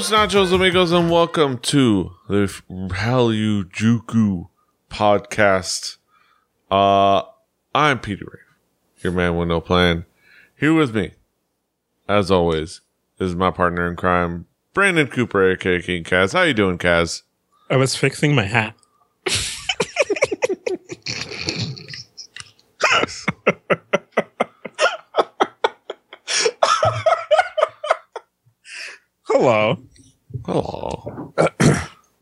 Buenos nachos, amigos, and welcome to the Juku podcast. Uh, I'm Peter Rave, your man with no plan. Here with me, as always, is my partner in crime, Brandon Cooper, aka King Kaz. How you doing, Kaz? I was fixing my hat. Hello. Hello.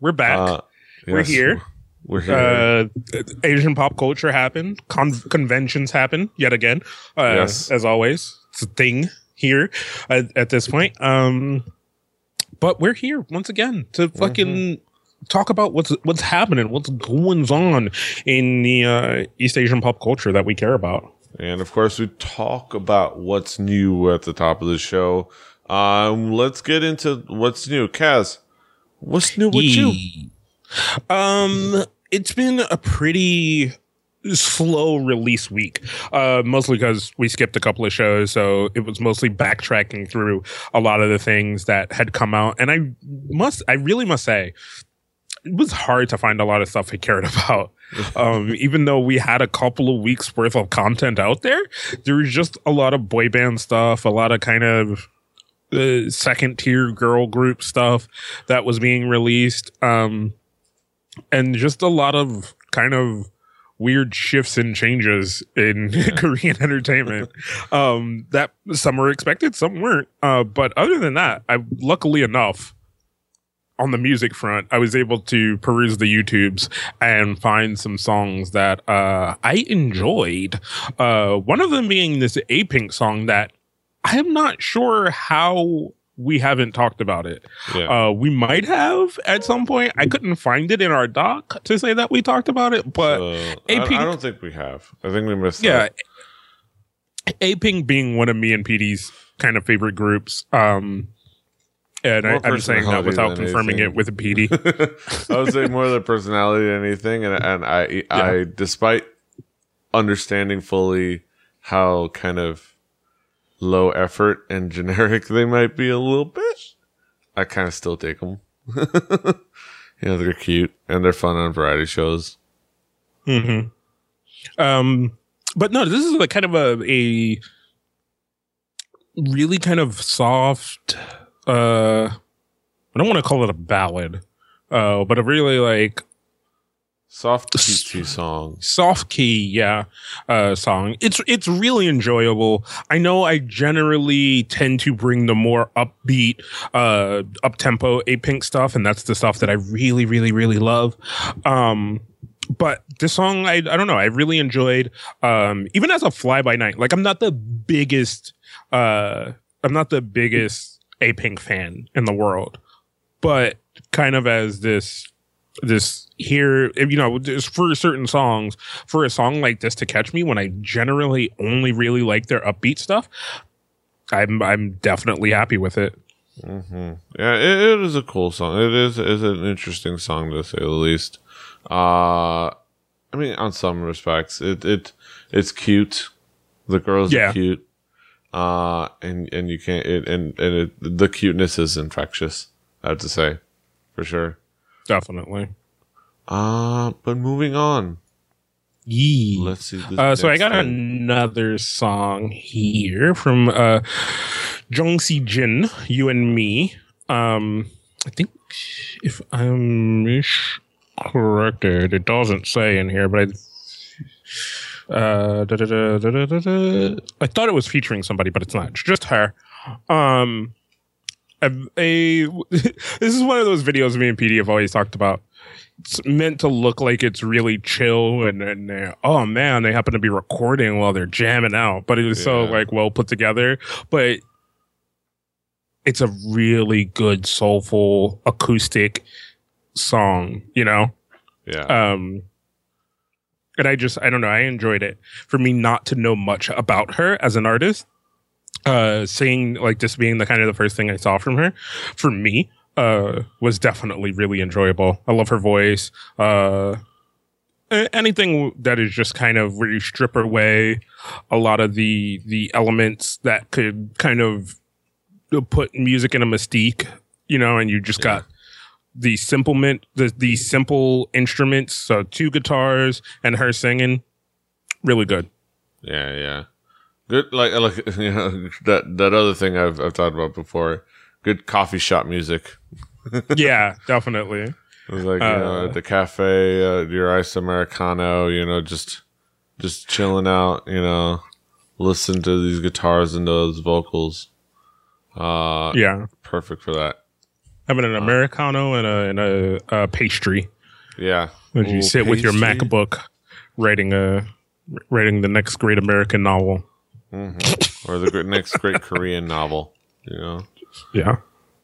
We're back. Uh, We're here. We're here. Uh, Asian pop culture happened. Con- conventions happen yet again. Uh, Yes. As always, it's a thing here at, at this point. Um, but we're here once again to fucking Mm-hmm. talk about what's what's happening, what's going on in the uh, East Asian pop culture that we care about. And of course, we talk about what's new at the top of the show. Um, let's get into what's new. Kaz, what's new with you? Um, it's been a pretty slow release week. Uh, mostly because we skipped a couple of shows, so it was mostly backtracking through a lot of the things that had come out. And I must, I really must say, it was hard to find a lot of stuff I cared about. um, even though we had a couple of weeks worth of content out there, there was just a lot of boy band stuff, a lot of kind of uh, second tier girl group stuff that was being released. Um and just a lot of kind of weird shifts and changes in korean entertainment. Um that some were expected some weren't. Uh but other than that i luckily enough on the music front i was able to peruse the youtubes and find some songs that uh i enjoyed. Uh one of them being this a pink song that I am not sure how we haven't talked about it. Yeah. Uh, we might have at some point. I couldn't find it in our doc to say that we talked about it, but I, AP I don't think we have. I think we missed. yeah, that. A Pink being one of me and PD's kind of favorite groups. Um, and I, I'm saying that without confirming anything. it with a PD. I would say more the personality than anything, and and I I despite understanding fully how kind of low effort and generic they might be a little bit, I kind of still take them. you know, they're cute and they're fun on variety shows. hmm Um, but no, this is like kind of a a really kind of soft. Uh, I don't want to call it a ballad, uh, but a really like Soft PT song. soft key, yeah, uh, song. It's it's really enjoyable. I know I generally tend to bring the more upbeat, uh, up tempo a pink stuff, and that's the stuff that I really, really, really love. Um, but this song, I I don't know, I really enjoyed. Um, even as a fly by night, like I'm not the biggest, uh, I'm not the biggest a pink fan in the world, but kind of as this this here if, you know just for certain songs for a song like this to catch me when i generally only really like their upbeat stuff i'm i'm definitely happy with it hmm Yeah, it, it is a cool song. It is is an interesting song to say the least. Uh I mean, on some respects, it it it's cute. The girls Yeah. are cute. Uh, and and you can't it, and and it, the cuteness is infectious. I have to say, for sure. Definitely Uh but moving on. Yee. Let's see. Uh, so I got thing. another song here from uh, Jung Si Jin, "You and Me." Um, I think if I'm corrected, it doesn't say in here, but I. Uh, da, da, da. I thought it was featuring somebody, but it's not. It's just her. Um, a, a this is one of those videos me and PD have always talked about it's meant to look like it's really chill and and uh, oh man they happen to be recording while they're jamming out but it is so Yeah. like well put together but it's a really good soulful acoustic song you know Yeah. um and i just i don't know i enjoyed it for me not to know much about her as an artist uh seeing like just being the kind of the first thing i saw from her for me uh was definitely really enjoyable i love her voice uh anything that is just kind of where you strip away a lot of the the elements that could kind of put music in a mystique you know, and you just got the simple mint, the the simple instruments, so two guitars and her singing, really good. Yeah, yeah. Good, like, like you know, that that other thing I've I've talked about before. Good coffee shop music. yeah, definitely. It was like you know, Uh, at the cafe, uh, your iced americano. You know, just just chilling out. You know, listen to these guitars and those vocals. Uh, Yeah, perfect for that. having an americano and a and a, a pastry. Yeah. As you Ooh, sit with your. MacBook, writing a writing the next great American novel. Or the next great Korean novel. You know, Yeah.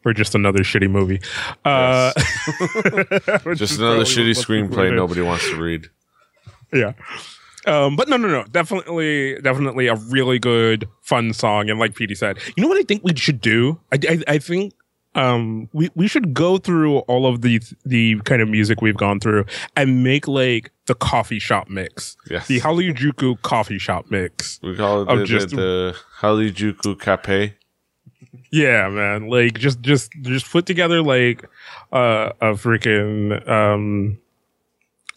Or just another shitty movie. Uh, just another shitty screenplay nobody wants to read. Yeah. Um, but no, no, no. Definitely, definitely a really good, fun song. And like Petey said, you know what I think we should do? I, I, I think um, we we should go through all of the the kind of music we've gone through and make like the coffee shop mix, Yes, the Harajuku coffee shop mix. we call it the, just- the, the Harajuku Cafe. Yeah, man. Like just just just put together like uh, a freaking um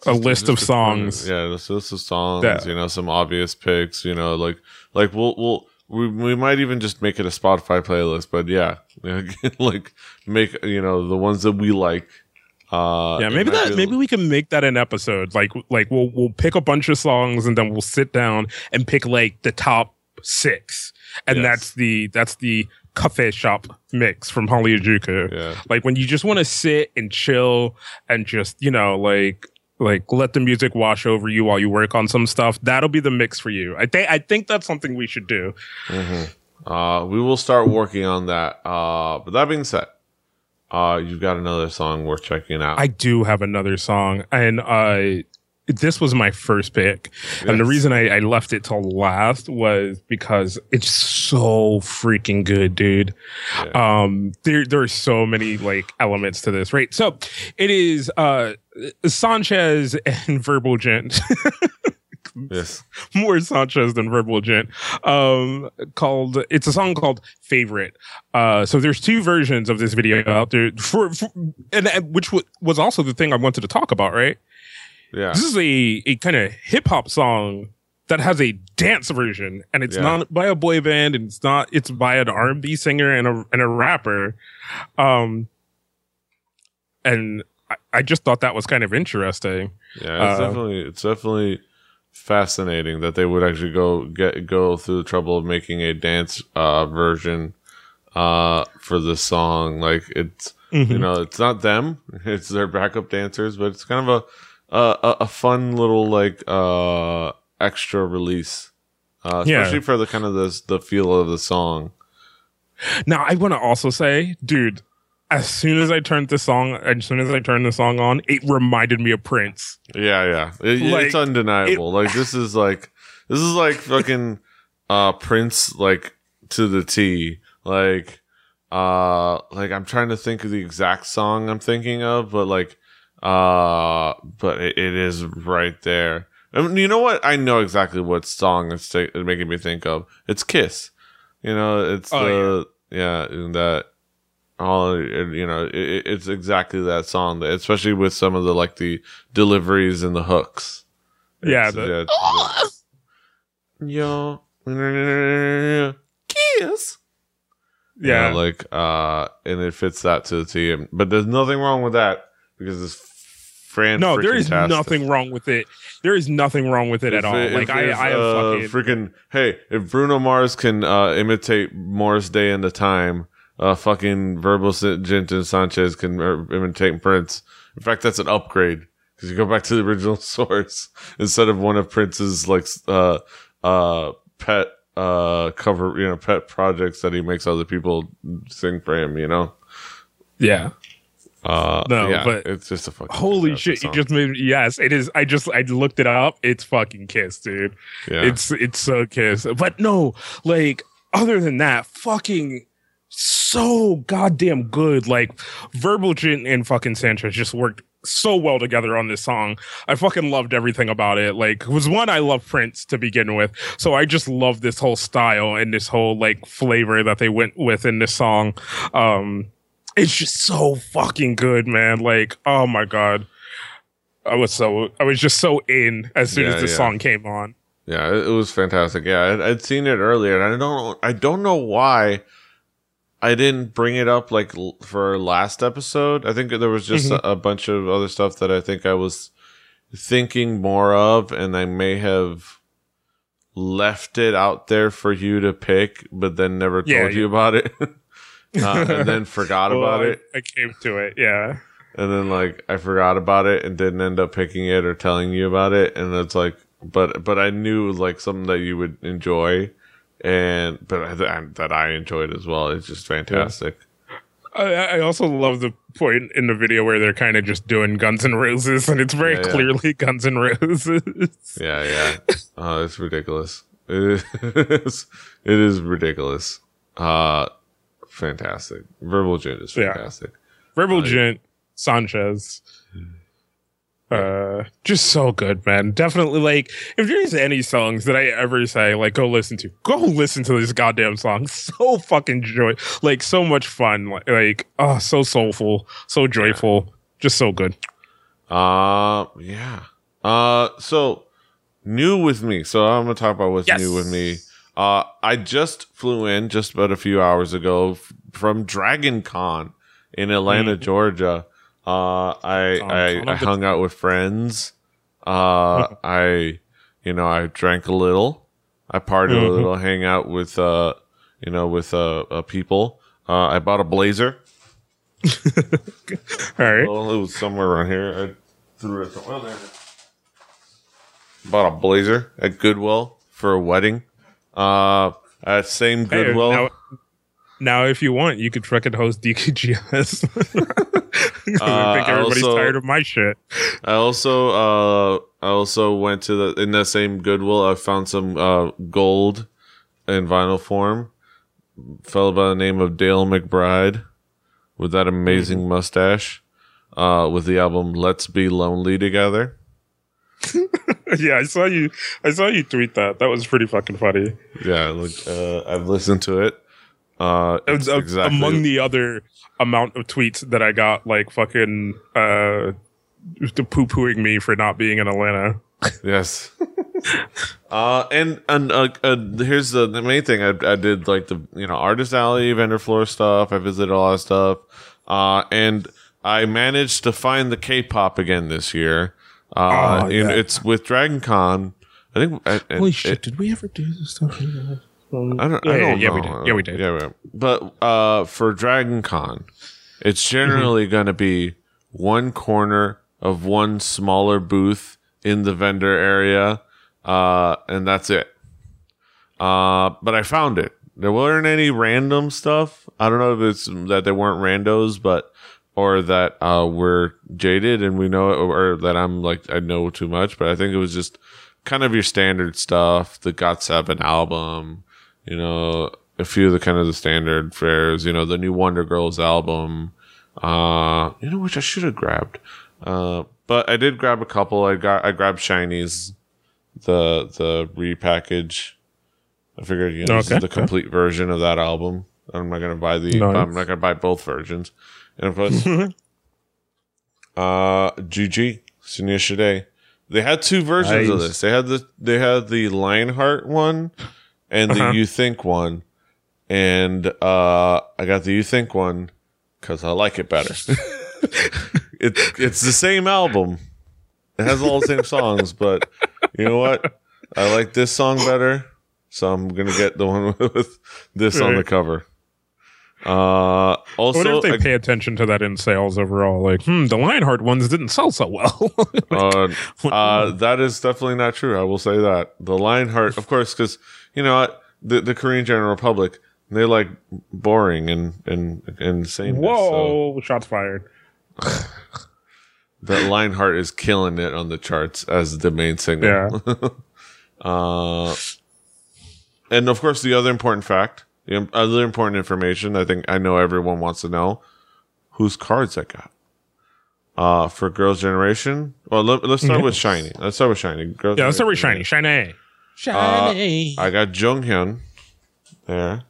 a Just- list just of songs. Yeah, this list of songs. that- you know, some obvious picks. You know, like like we'll we'll we we might even just make it a Spotify playlist. But yeah, like make you know the ones that we like. Uh, Yeah, maybe that be- maybe we can make that an episode. Like like we'll we'll pick a bunch of songs and then we'll sit down and pick like the top six, and Yes. that's the that's the cafe shop mix from Harajuku. Yeah, Like when you just want to sit and chill and just you know like like let the music wash over you while you work on some stuff. That'll be the mix for you. I think I think that's something we should do. uh, we will start working on that. Uh, but that being said, uh, you've got another song worth checking out. I do have another song, and uh, this was my first pick. And the reason I, I left it till last was because it's so freaking good, dude. Um, there there are so many like elements to this, right? So it is uh Sanchez and Verbal Jint. yes, more Sanchez than Verbal Jint. Um, called it's a song called Favorite. Uh, so there's two versions of this video out there for, for and, and which w- was also the thing I wanted to talk about. Right, yeah, this is a a kind of hip hop song that has a dance version, and it's Yeah. not by a boy band, and it's not it's by an R and B singer and a and a rapper. Um, and I, I just thought that was kind of interesting. Yeah, it's Uh, definitely it's definitely fascinating that they would actually go get go through the trouble of making a dance uh version uh for the song. Like it's Mm-hmm. you know, it's not them, it's their backup dancers, but it's kind of a a, a fun little like uh extra release. Uh, Yeah. especially for the kind of the the feel of the song. Now I want to also say, dude, as soon as I turned the song, as soon as I turned the song on, it reminded me of Prince. Yeah, yeah. It- Like, it's undeniable. like this is like this is like fucking uh Prince like to the T. Like uh like I'm trying to think of the exact song I'm thinking of, but like uh but it, it is right there. And you know what? I know exactly what song it's ta- making me think of. It's Kiss. You know, it's Oh, the yeah, and that all you know, it, it's exactly that song. Especially with some of the like the deliveries and the hooks. Yeah, It's- the- it's- Yo, kiss. Yeah, You know, like uh, and it fits that to the T. But there's nothing wrong with that because it's Fran. no, there is freaking-tastic. nothing wrong with it. There is nothing wrong with it at all. it- like if I, I have uh, fucking freaking hey, if Bruno Mars can uh, imitate Morris Day and the Time, uh, fucking Verbal Jint and Sanchez can uh, imitate Prince. In fact, that's an upgrade because you go back to the original source instead of one of Prince's like uh uh pet uh cover you know pet projects that he makes other people sing for him. You know. yeah. Uh, No, yeah, but it's just a fucking Holy shit! You just made yes. It is. I just I looked it up. It's fucking Kiss, dude. yeah. It's it's so Kiss. But no, like other than that, fucking so goddamn good. Like Verbal Jint and fucking Sanchez just worked so well together on this song. I fucking loved everything about it. Like it was one I love Prince to begin with. So I just love this whole style and this whole like flavor that they went with in this song. Um it's just so fucking good, man. Like, oh my god. I was so I was just so in as soon Yeah, as the yeah. song came on. Yeah, it, it was fantastic. Yeah, I'd, I'd seen it earlier, and I don't, I don't know why I didn't bring it up like l- for last episode. I think there was just a, a bunch of other stuff that I think I was thinking more of, and I may have left it out there for you to pick, but then never told Yeah, you about it, uh, and then forgot Well, about I- it. I came to it, yeah. and then like I forgot about it and didn't end up picking it or telling you about it, and it's like, but but I knew like something that you would enjoy, and but I, and that I enjoyed as well. It's just fantastic. I, I also love the point in the video where they're kind of just doing Guns N' Roses, and it's very Yeah, yeah. clearly Guns N' Roses. Yeah, yeah. uh, it's ridiculous. It is. It is ridiculous. Uh, fantastic. Verbal Jint is Yeah. fantastic. Verbal Jint, Sanchez. Uh, just so good, man. Definitely, like, if there's any songs that I ever say, like, go listen to, go listen to this goddamn song. So fucking joy, like, so much fun, like, like oh, so soulful, so joyful, just so good. Uh, yeah. Uh, so new with me. So I'm gonna talk about what's Yes. new with me. Uh, I just flew in just about a few hours ago f- from Dragon Con in Atlanta, Georgia. Uh, I I, I hung out with friends. Uh, I you know I drank a little. I partied a Mhm. little. Hang out with uh you know with uh, uh people. Uh, I bought a blazer. All right. Well, it was somewhere around here. I threw it somewhere there. Bought a blazer at Goodwill for a wedding. Uh, at same Hey, Goodwill. now, now, if you want, you could fucking host DKGS. I think I everybody's also- tired of my shit. I also, uh, I also went to the in that same Goodwill. I found some uh gold in vinyl form. Fellow by the name of Dale McBride with that amazing Mm-hmm. mustache. Uh, with the album "Let's Be Lonely Together." yeah, I saw you. I saw you tweet that. That was pretty fucking funny. Yeah, like uh, I've listened to it. Uh, It was it's exactly among the other amount of tweets that I got, like fucking uh, poo pooing me for not being in Atlanta. yes. uh, and and uh, uh, here's the, the main thing. I, I did like the you know artist alley, vendor floor stuff. I visited a lot of stuff. Uh, and I managed to find the K-pop again this year. Uh, Oh, and it's with Dragon Con. I think. I, Holy it- shit! did we ever do this stuff? I don't, Yeah, I yeah, don't yeah, know. we did. Yeah, we did. Yeah, we- but uh, for Dragon Con, it's generally Mm-hmm. going to be one corner of one smaller booth in the vendor area, uh, and that's it. Uh, but I found it. There weren't any random stuff. I don't know if it's that they weren't randos, but or that uh, we're jaded and we know it, or that I'm like I know too much. But I think it was just kind of your standard stuff. The Got Seven album, you know, a few of the kind of the standard fares. You know, the new Wonder Girls album. Uh, you know, which I should have grabbed. Uh, but I did grab a couple. I got I grabbed SHINee's, the the repackage. I figured you know this is the okay. complete version of that album. I'm not gonna buy the. Nice. I'm not gonna buy both versions. And of course, uh, GG Shade. They had two versions of this. They had the they had the Lionheart one and the Uh-huh. You Think one, and uh, I got the You Think one because I like it better. it's it's the same album. It has all the same songs, but you know what? I like this song better, so I'm gonna get the one with this on the cover. Uh, I wonder also, if they I- pay attention to that in sales overall. Like, hmm, the Lionheart ones didn't sell so well. uh, uh, that is definitely not true. I will say that the Lionheart, of course, because you know the the Korean General Republic, they like boring and and and sameness. So Whoa! Shots fired. that Lionheart is killing it on the charts as the main single. Yeah. Uh, and of course, the other important fact, the other important information, I think I know everyone wants to know whose cards I got. Uh, for Girls' Generation, well, let, us start with SHINee. Let's start with SHINee. Girls' Yeah, let's start with SHINee. SHINee. SHINee. I got Jonghyun there.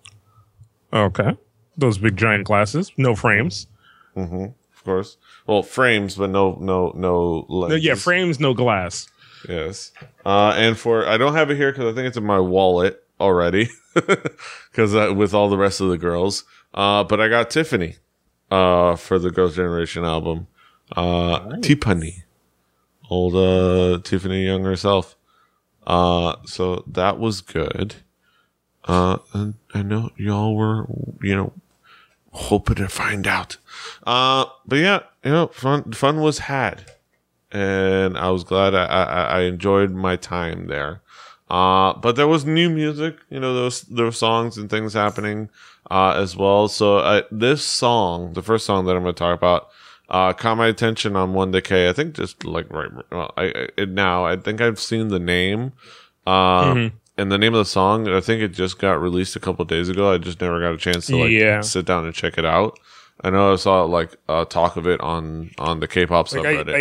okay. Those big giant glasses, no frames. hmm of course. Well, frames, but no, no, no. No, yeah, frames, no glass. Yes. Uh, and for I don't have it here because I think it's in my wallet already, because uh, with all the rest of the girls. Uh, but I got Tiffany, uh, for the Girls' Generation album. Uh, Tiffany, old uh Tiffany Young herself. Uh, so that was good. Uh, and I know y'all were, you know, hoping to find out. Uh, but yeah, you know, fun fun was had and I was glad I, I, I enjoyed my time there. Uh, but there was new music, you know, there was, there were songs and things happening, uh, as well. So, uh, this song, the first song that I'm going to talk about, uh, caught my attention on 1theK. I think just like right, well, I, I it, now I think I've seen the name, uh, and the name of the song. I think it just got released a couple days ago. I just never got a chance to like Yeah. sit down and check it out. I know I saw like uh, talk of it on on the K-pop Like subreddit. I,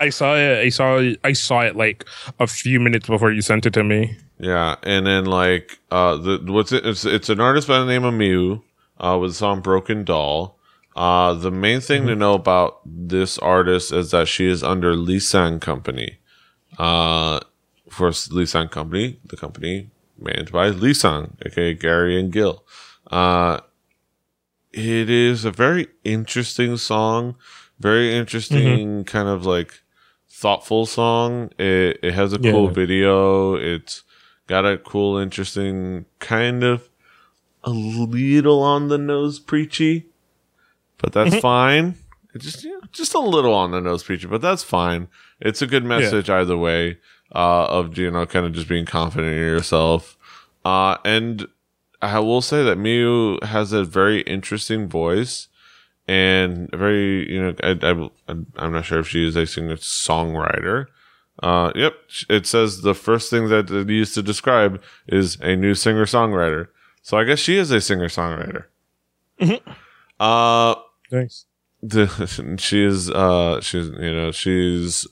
I, I saw it. I saw. I saw it like a few minutes before you sent it to me. Yeah, and then like uh the what's it it's it's an artist by the name of Miu uh with the song Broken Doll. Uh the main thing to know about this artist is that she is under Leessang Company. Uh for Leessang Company, the company managed by Leessang, aka Gary and Gil. Uh it is a very interesting song, very interesting kind of like thoughtful song. It it has a cool video. It's got a cool, interesting kind of a little on the nose preachy, but that's fine. It's just you know, just a little on the nose preachy, but that's fine. It's a good message either way. Uh, of you know, kind of just being confident in yourself. Uh, and I will say that Miu has a very interesting voice and a very, you know, I, I, I'm not sure if she is a singer songwriter. Uh, yep. It says the first thing that it used to describe is a new singer songwriter. So I guess she is a singer songwriter. Uh, Nice. the, she is uh she's you know she's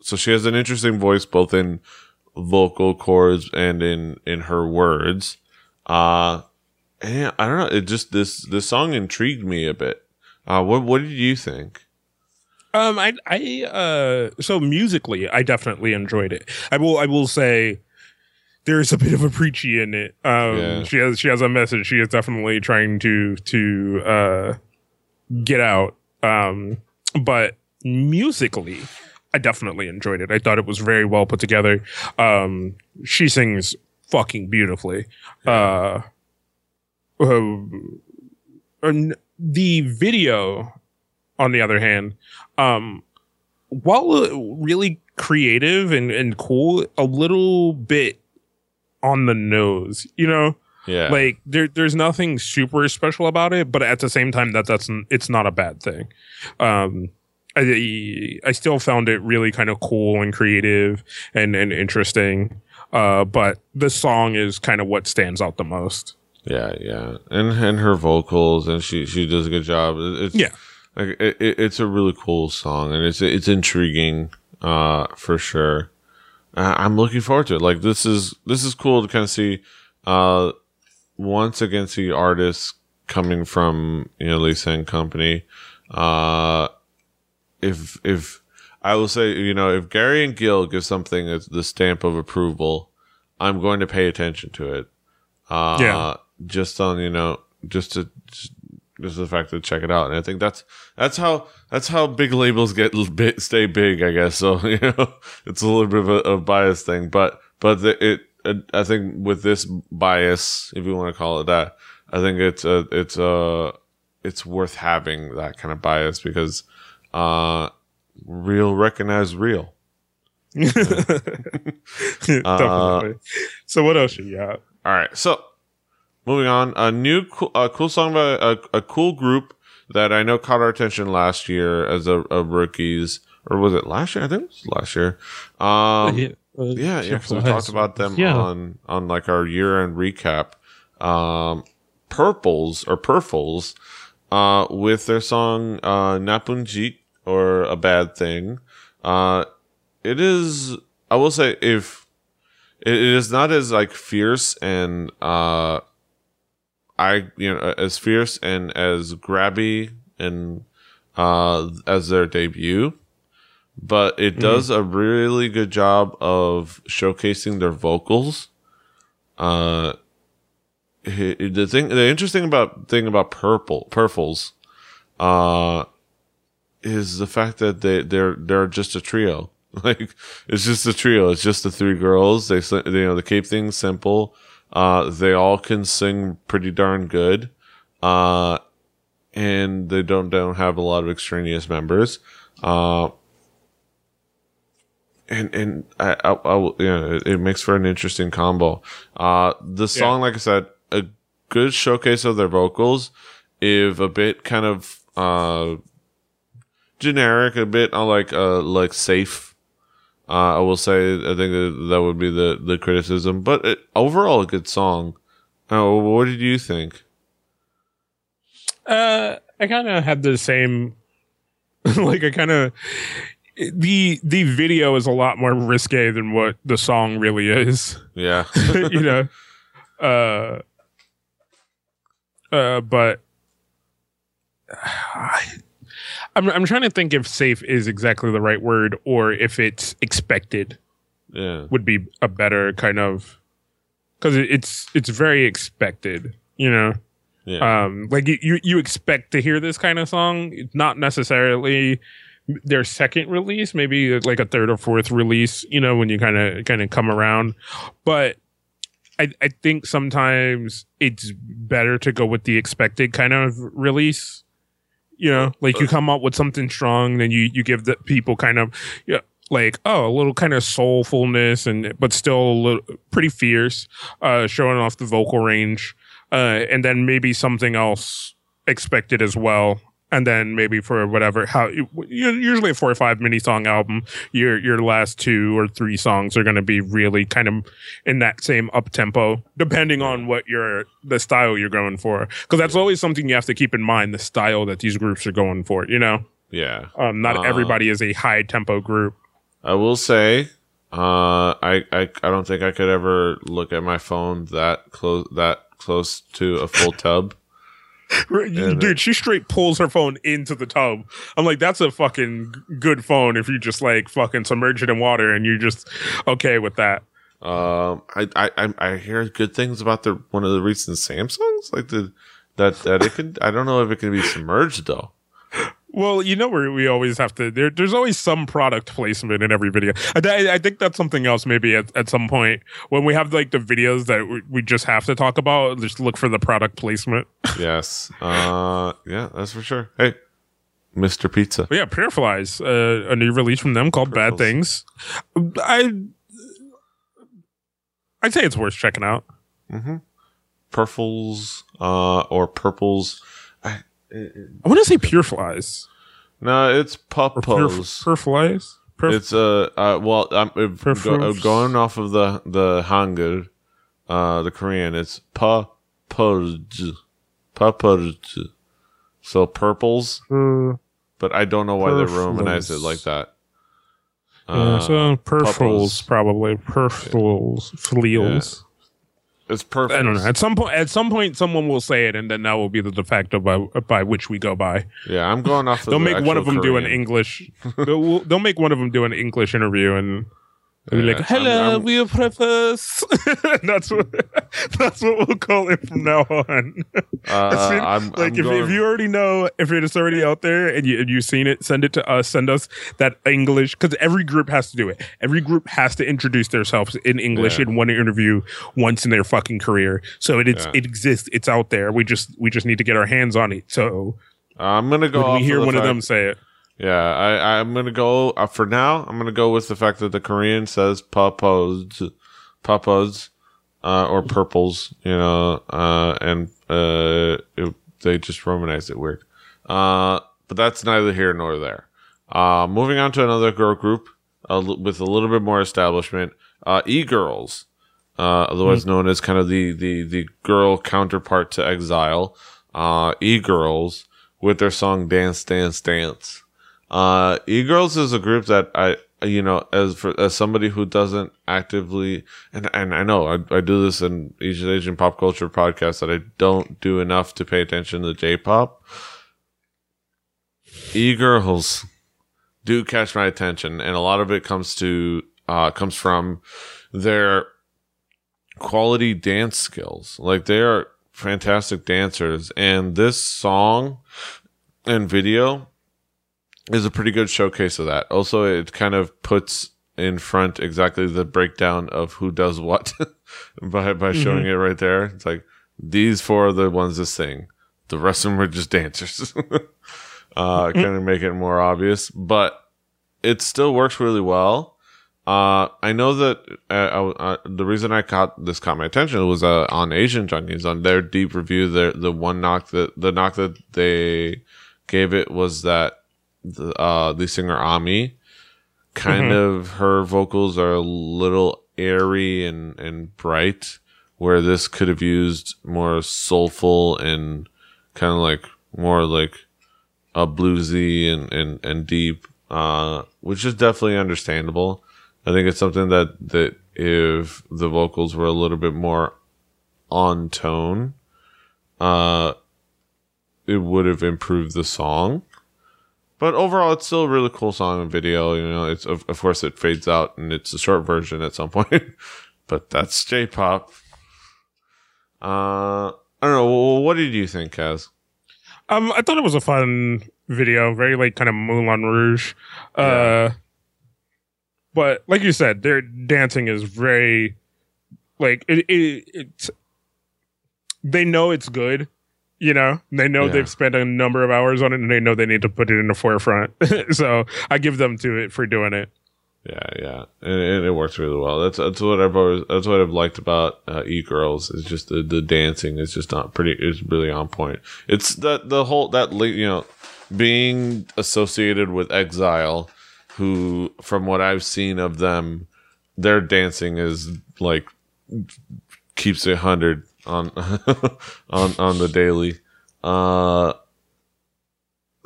so she has an interesting voice both in vocal chords and in in her words uh and i don't know it just this this song intrigued me a bit uh what what did you think Um, I, I, uh, so musically, I definitely enjoyed it. I will, I will say, there's a bit of a preachy in it. Um, Yeah. she has, she has a message. She is definitely trying to, to, uh, get out. Um, but musically, I definitely enjoyed it. I thought it was very well put together. Um, she sings fucking beautifully. Uh, uh, and the video, on the other hand, um, while uh, really creative and, and cool, a little bit on the nose, you know, yeah like there, there's nothing super special about it, but at the same time, that that's it's not a bad thing. Um, I, I still found it really kind of cool and creative and, and interesting. Uh, but the song is kind of what stands out the most. yeah yeah and and her vocals and she she does a good job it's Yeah. like it, it, it's a really cool song and it's it's intriguing uh for sure uh, i'm looking forward to it like this is this is cool to kind of see uh once again see artists coming from you know Leessang company uh if if i will say you know if gary and gil give something the stamp of approval i'm going to pay attention to it. Uh Yeah. just on you know just to just, just the fact to check it out. And i think that's that's how that's how big labels get stay big i guess. So you know it's a little bit of a, a bias thing. But but the, it i think with this bias if you want to call it that i think it's a it's a it's worth having that kind of bias because uh real recognize real Definitely. so what else you got? All right, so moving on, a new cool, a cool song by a, a cool group that I know caught our attention last year as a, a rookies, or was it last year? I think it was last year. Um, yeah, yeah, because we talked about them Yeah. on on like our year end recap. Um, Purples or purples, uh, with their song uh, Napunjik or a bad thing. Uh, it is. I will say if it it is not as like fierce and uh I you know as fierce and as grabby and uh, as their debut, but it does a really good job of showcasing their vocals. Uh, the thing, the interesting about thing about purple purples, uh, is the fact that they they're they're just a trio. Like it's just a trio. It's just the three girls. They s- you know they keep things simple. Uh, they all can sing pretty darn good. Uh, and they don't don't have a lot of extraneous members. Uh, and and I, I, I will- yeah, it, it makes for an interesting combo. Uh, the song, like I said, a good showcase of their vocals, if a bit kind of uh generic, a bit uh, like uh like safe. Uh, I will say, I think that, that would be the the criticism, but it, overall a good song. Oh, what did you think? Uh, I kind of had the same. like I kind of the the video is a lot more risque than what the song really is. Yeah, you know, uh, uh, but I'm I'm trying to think if safe is exactly the right word or if it's expected yeah, would be a better kind of because it's it's very expected, you know? Yeah, um like you- you you expect to hear this kind of song not necessarily their second release maybe like a third or fourth release you know when you kind of kind of come around. But I, I think sometimes it's better to go with the expected kind of release you know? Like you come up with something strong then you you give the people kind of yeah like oh a little kind of soulfulness and but still a little pretty fierce uh showing off the vocal range uh, and then maybe something else expected as well. And then maybe for whatever how usually a four or five mini song album, your your last two or three songs are going to be really kind of in that same up tempo, depending on what your the style you're going for. Because that's always something you have to keep in mind: the style that these groups are going for. You know, yeah. um, not Uh, everybody is a high tempo group. I will say, uh, I, I, I don't think I could ever look at my phone that close, that close to a full tub. Dude, she straight pulls her phone into the tub. I'm like, that's a fucking good phone if you just like fucking submerge it in water and you're just okay with that. Um, I, I, I, I hear good things about the one of the recent Samsungs, like the that that it can. I don't know if it can be submerged though. Well, you know where we always have to. There, there's always some product placement in every video. I, I- think that's something else. Maybe at, at some point when we have like the videos that we, we just have to talk about, just look for the product placement. Yes. Uh, yeah, that's for sure. Hey, Mr. Pizza. But yeah, Pure uh, a new release from them called Bad Things. I, I'd say it's worth checking out. Mm-hmm. Purples, uh, or purples. I, I want to say Pure Flies. no, it's Or Pure, puppos. Pure Flies. Pure It's uh, uh well, I'm if, go, uh, going off of the the Hangul, uh, the Korean. It's pa purj. So purples, Uh, but I don't know why they Purples. romanize it like that. yeah, Uh, so purples puppos. probably purples, fleals. It's perfect. I don't know. At some point, at some point, someone will say it, and then that will be the de facto by by which we go by. Yeah, I'm going off. Of They'll the make one of them do an English. they'll, they'll make one of them do an English interview, and they'll be like, "Hello, I'm- I'm- we preface." that's what that's what we'll call it from now on. Uh, I'm, like if, going, if you already know if it's already out there and you and you've seen it, send it to us. Send us that English because every group has to do it. Every group has to introduce themselves in English Yeah. in one interview once in their fucking career. So it Yeah. it exists. It's out there. We just we just need to get our hands on it. So I'm gonna go. we hear one of them say it, Yeah, I, I'm gonna go uh, for now. I'm gonna go with the fact that the Korean says papos, papos, uh, or purples, you know, uh, and uh, it, they just romanize it weird. Uh, but that's neither here nor there. Uh, moving on to another girl group uh, with a little bit more establishment, uh, e girls, uh, otherwise known as kind of the the the girl counterpart to Exile, uh, e girls with their song "Dance, Dance, Dance." Uh, e-girls is a group that I, you know, as for, as somebody who doesn't actively, and, and I know I, I do this in Asian Asian pop culture podcast that I don't do enough to pay attention to J-pop. e girls do catch my attention, and a lot of it comes to uh, comes from their quality dance skills. Like they are fantastic dancers, and this song and video is a pretty good showcase of that. Also, it kind of puts in front exactly the breakdown of who does what by by showing it right there. It's like these four are the ones that sing. The rest of them are just dancers. uh, kind of make it more obvious, but it still works really well. Uh, I know that uh, uh, the reason I caught this caught my attention was uh, on Asian Junkies on their deep review. The the one knock that the knock that they gave it was that the uh, the singer Ami kind Mm-hmm. of her vocals are a little airy and and bright, where this could have used more soulful and kind of like more like a bluesy and and and deep, uh, which is definitely understandable. I think it's something that that if the vocals were a little bit more on tone, uh, it would have improved the song. But overall, it's still a really cool song and video. You know, it's of, of course it fades out and it's a short version at some point, but that's J-pop. Uh, I don't know. Well, what did you think, Kaz? Um, I thought it was a fun video, very like kind of Moulin Rouge. Uh, but like you said, their dancing is very like it, it. It's they know it's good. You know, they know Yeah. they've spent a number of hours on it, and they know they need to put it in the forefront. so I give them to it for doing it. Yeah, yeah, and, and it works really well. That's that's what I've always that's what I've liked about uh, E Girls is just the the dancing is just not pretty. It's really on point. It's that the whole that you know being associated with Exile, who from what I've seen of them, their dancing is like keeps it hundred on on on the daily. Uh,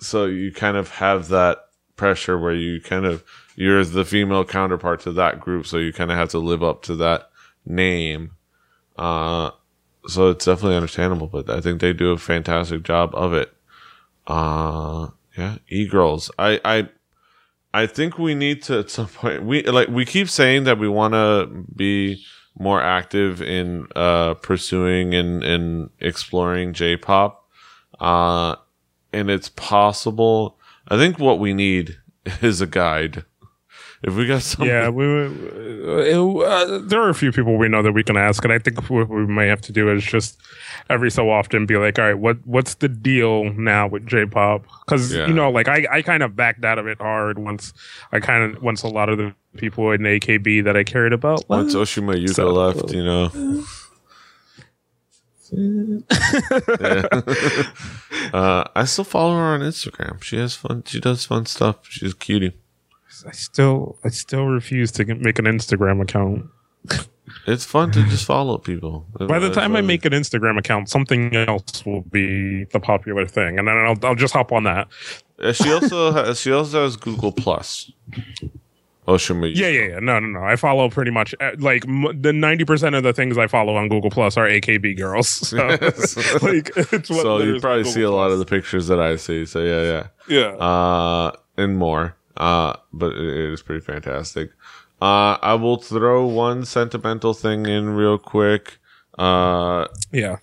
so you kind of have that pressure where you kind of you're the female counterpart to that group, so you kind of have to live up to that name. Uh, so it's definitely understandable, but I think they do a fantastic job of it. Uh, yeah, e girls. I, I, I think we need to at some point. We like we keep saying that we want to be more active in uh pursuing and and exploring J-pop. Uh, and it's possible. I think what we need is a guide. If we got some, Yeah, we, we- uh, there are a few people we know that we can ask, and I think what we may have to do is just every so often be like, all right, what what's the deal now with J-pop? Because Yeah. you know, like I, I kind of backed out of it hard once I kind of once a lot of the people in AKB that I cared about. once left. Oshima Yuko So- left, you know. Yeah. uh, I still follow her on Instagram. She has fun. She does fun stuff. She's a cutie. I still I still refuse to make an Instagram account. It's fun to just follow people. By the time I make an Instagram account, something else will be the popular thing, and then I'll I'll just hop on that. Uh, she also has, she also has Google Plus. Oshima. Yuko. Yeah, yeah, yeah. No, no, no. I follow pretty much uh, like m- the ninety percent of the things I follow on Google Plus are AKB girls. So, like, it's what So you probably Google see a lot of the pictures that I see. So yeah, yeah. yeah. uh, and more. Uh, but it is pretty fantastic. Uh, I will throw one sentimental thing in real quick. Uh, yeah.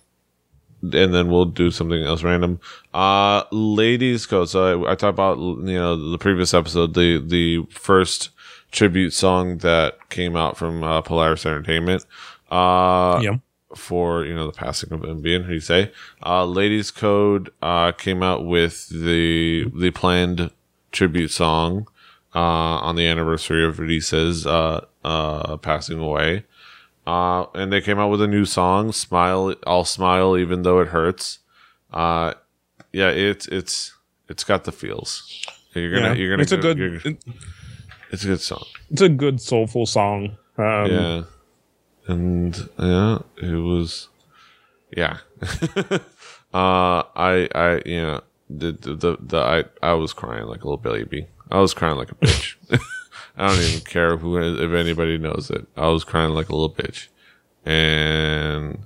and then we'll do something else random. Uh, ladies code. So I, I talked about you know the previous episode, the the first tribute song that came out from uh, Polaris Entertainment. Uh, yeah. for you know the passing of Ambien, you say. Uh, Ladies Code uh, came out with the the planned tribute song uh, on the anniversary of Risa's uh, uh, passing away. Uh, and they came out with a new song, "Smile." I'll smile even though it hurts. Uh, yeah, it's it's it's got the feels. You're gonna yeah. you're gonna it's a good it- it's a good song. it's a good soulful song. Um, yeah and yeah it was yeah uh i i you know the, the the the i i was crying like a little baby i was crying like a bitch i don't even care who if anybody knows it i was crying like a little bitch and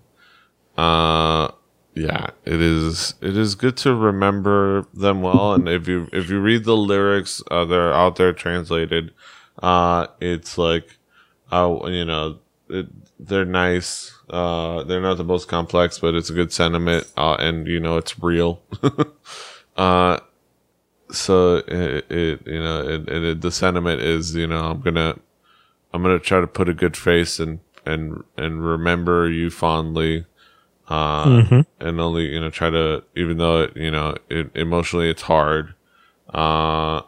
uh yeah, it is. It is good to remember them well, and if you if you read the lyrics, uh, they're out there translated. Uh, it's like, uh, you know, it, they're nice. Uh, they're not the most complex, but it's a good sentiment, uh, and you know, it's real. uh, so it, it you know, it, it, the sentiment is, you know, I'm gonna, I'm gonna try to put a good face and and and remember you fondly uh, mm-hmm. and only you know try to even though it, you know it, emotionally it's hard uh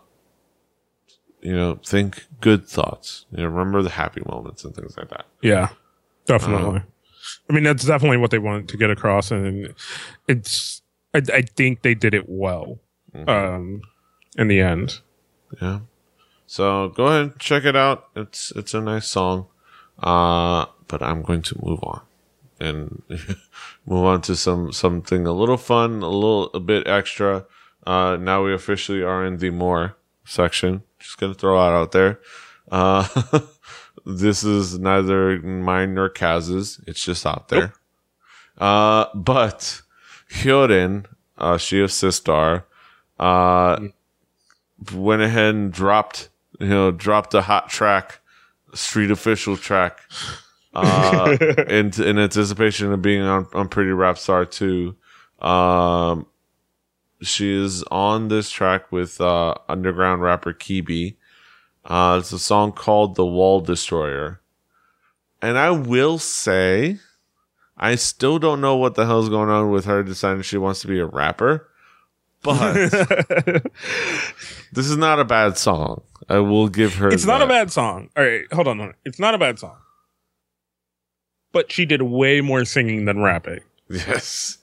you know think good thoughts. You know remember the happy moments and things like that. Yeah definitely. Uh, i mean that's definitely what they wanted to get across and it's i, I think they did it well mm-hmm. um in the end yeah so go ahead and check it out it's it's a nice song uh but i'm going to move on and move on to some something a little fun, a little a bit extra. Uh, now we officially are in the more section. Just gonna throw it out there. Uh, this is neither mine nor Kaz's. It's just out there. Nope. Uh, but Hyorin, uh, she of Sistar, uh, went ahead and dropped, you know, dropped a hot track, street official track uh, in in anticipation of being on on Pretty Rap Star two. Um, she is on this track with uh, underground rapper Kitti B. Uh, it's a song called "The Wall Destroyer," and I will say, I still don't know what the hell's going on with her deciding she wants to be a rapper. But this is not a bad song. I will give her. It's that. not a bad song. All right, hold on. It's not a bad song but she did way more singing than rapping. Yes,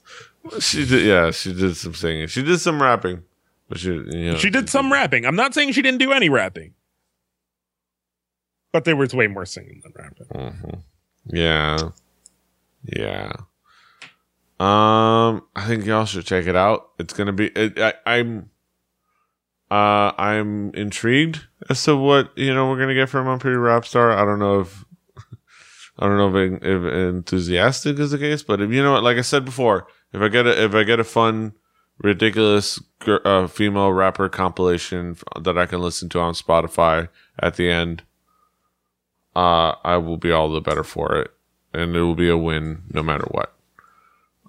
she did. Yeah, she did some singing. She did some rapping, but she, you know, she did some rapping. I'm not saying she didn't do any rapping, but there was way more singing than rapping. Mm-hmm. Yeah, yeah. Um, I think y'all should check it out. It's gonna be. It, I, I'm. Uh, I'm intrigued as to what you know we're gonna get from a pretty rap star. I don't know if I don't know if, if enthusiastic is the case, but if you know what, like I said before, if I get a if I get a fun, ridiculous uh, female rapper compilation that I can listen to on Spotify at the end, uh, I will be all the better for it, and it will be a win no matter what.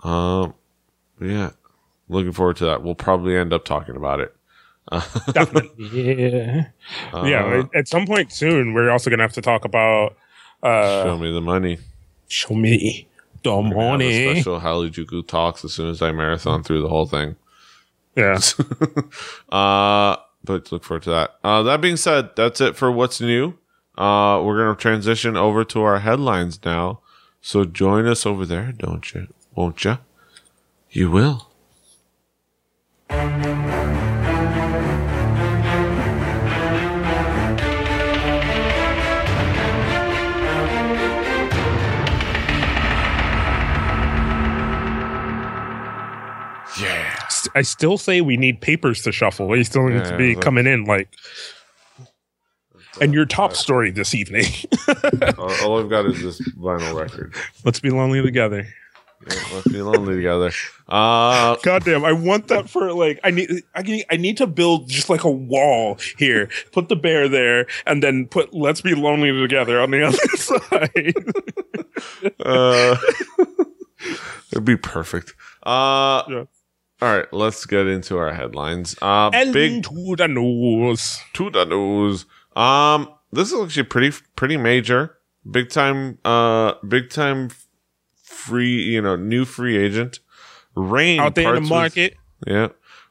Um, yeah, looking forward to that. We'll probably end up talking about it. Definitely, yeah, uh, yeah. At some point soon, we're also gonna have to talk about uh, show me the money. Show me the money. special Harajuku talks as soon as I marathon through the whole thing. Yeah. uh, but look forward to that. Uh, that being said, that's it for what's new. Uh, we're gonna transition over to our headlines now. So join us over there, don't you? Won't you? You will. Yeah. I still say we need papers to shuffle. We still need yeah, to be coming in like. And your top story this evening. all, I've got is this vinyl record. Let's be lonely together. Yeah, let's be lonely together. Uh, Goddamn, I want that for like I need I need I need to build just like a wall here. Put the bear there, and then put "Let's be lonely together" on the other side. uh, it'd be perfect. Uh, yeah. All right, let's get into our headlines. Uh, and big to the news. To the news. Um, this is actually pretty pretty major. Big time. Uh, big time. Free, you know, new free agent. Rain out there in the market. With, yeah,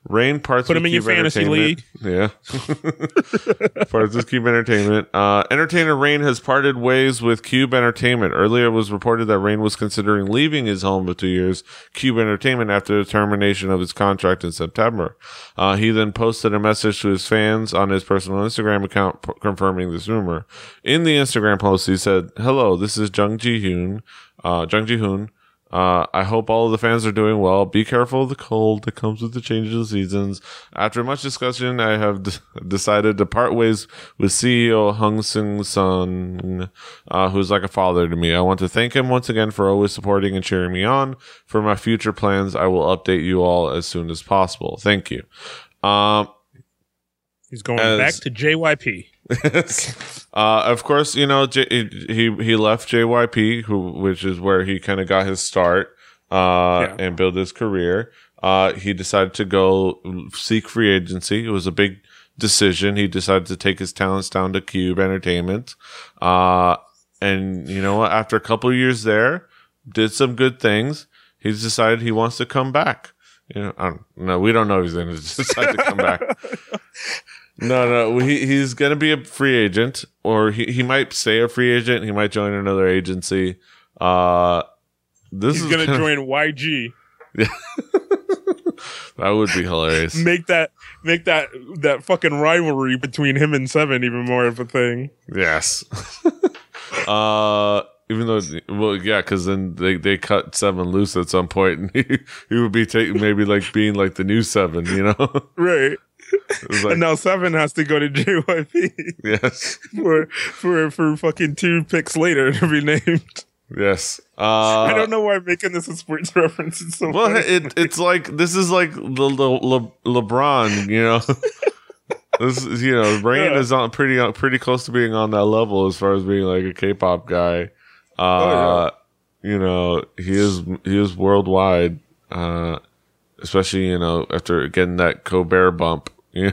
Rain parts Put him in your fantasy league. Yeah. parts with Cube Entertainment. Uh, entertainer Rain has parted ways with Cube Entertainment. Earlier it was reported that Rain was considering leaving his home of two years, Cube Entertainment, after the termination of his contract in September. Uh, he then posted a message to his fans on his personal Instagram account p- confirming this rumor. In the Instagram post, he said, Hello, this is Jung Ji Hoon, uh, Jung Ji Hoon. Uh, I hope all of the fans are doing well. Be careful of the cold that comes with the change of seasons. After much discussion, I have d- decided to part ways with CEO Hong Seung Sung, uh, who's like a father to me. I want to thank him once again for always supporting and cheering me on. For my future plans, I will update you all as soon as possible. Thank you. Um, He's going As- back to JYP. uh, of course, you know J- he he left JYP, who which is where he kind of got his start uh, Yeah. and build his career. Uh, he decided to go seek free agency. It was a big decision. He decided to take his talents down to Cube Entertainment. Uh, and you know what? After a couple of years there, did some good things. He's decided he wants to come back. You know, I don't, no, we don't know if he's going to decide to come back. No, no, he, he's going to be a free agent, or he, he might stay a free agent. He might join another agency. Uh, this He's is gonna join YG. That would be hilarious. Make that make that that fucking rivalry between him and Seven even more of a thing. yes. uh, even though, well, yeah, because then they, they cut Seven loose at some point, and he, he would be taking maybe like being like the new Seven, you know? Right. Like, and now Seven has to go to JYP yes, for for for fucking two picks later to be named. yes. Uh, I don't know why I'm making this a sports reference. It's so Well, it it's like this is like the, the Le, LeBron, you know. this is, you know, Rain Yeah. is on pretty pretty close to being on that level as far as being like a K-pop guy. Uh, Oh, you know, he is he is worldwide. Uh, especially you know after getting that Colbert bump,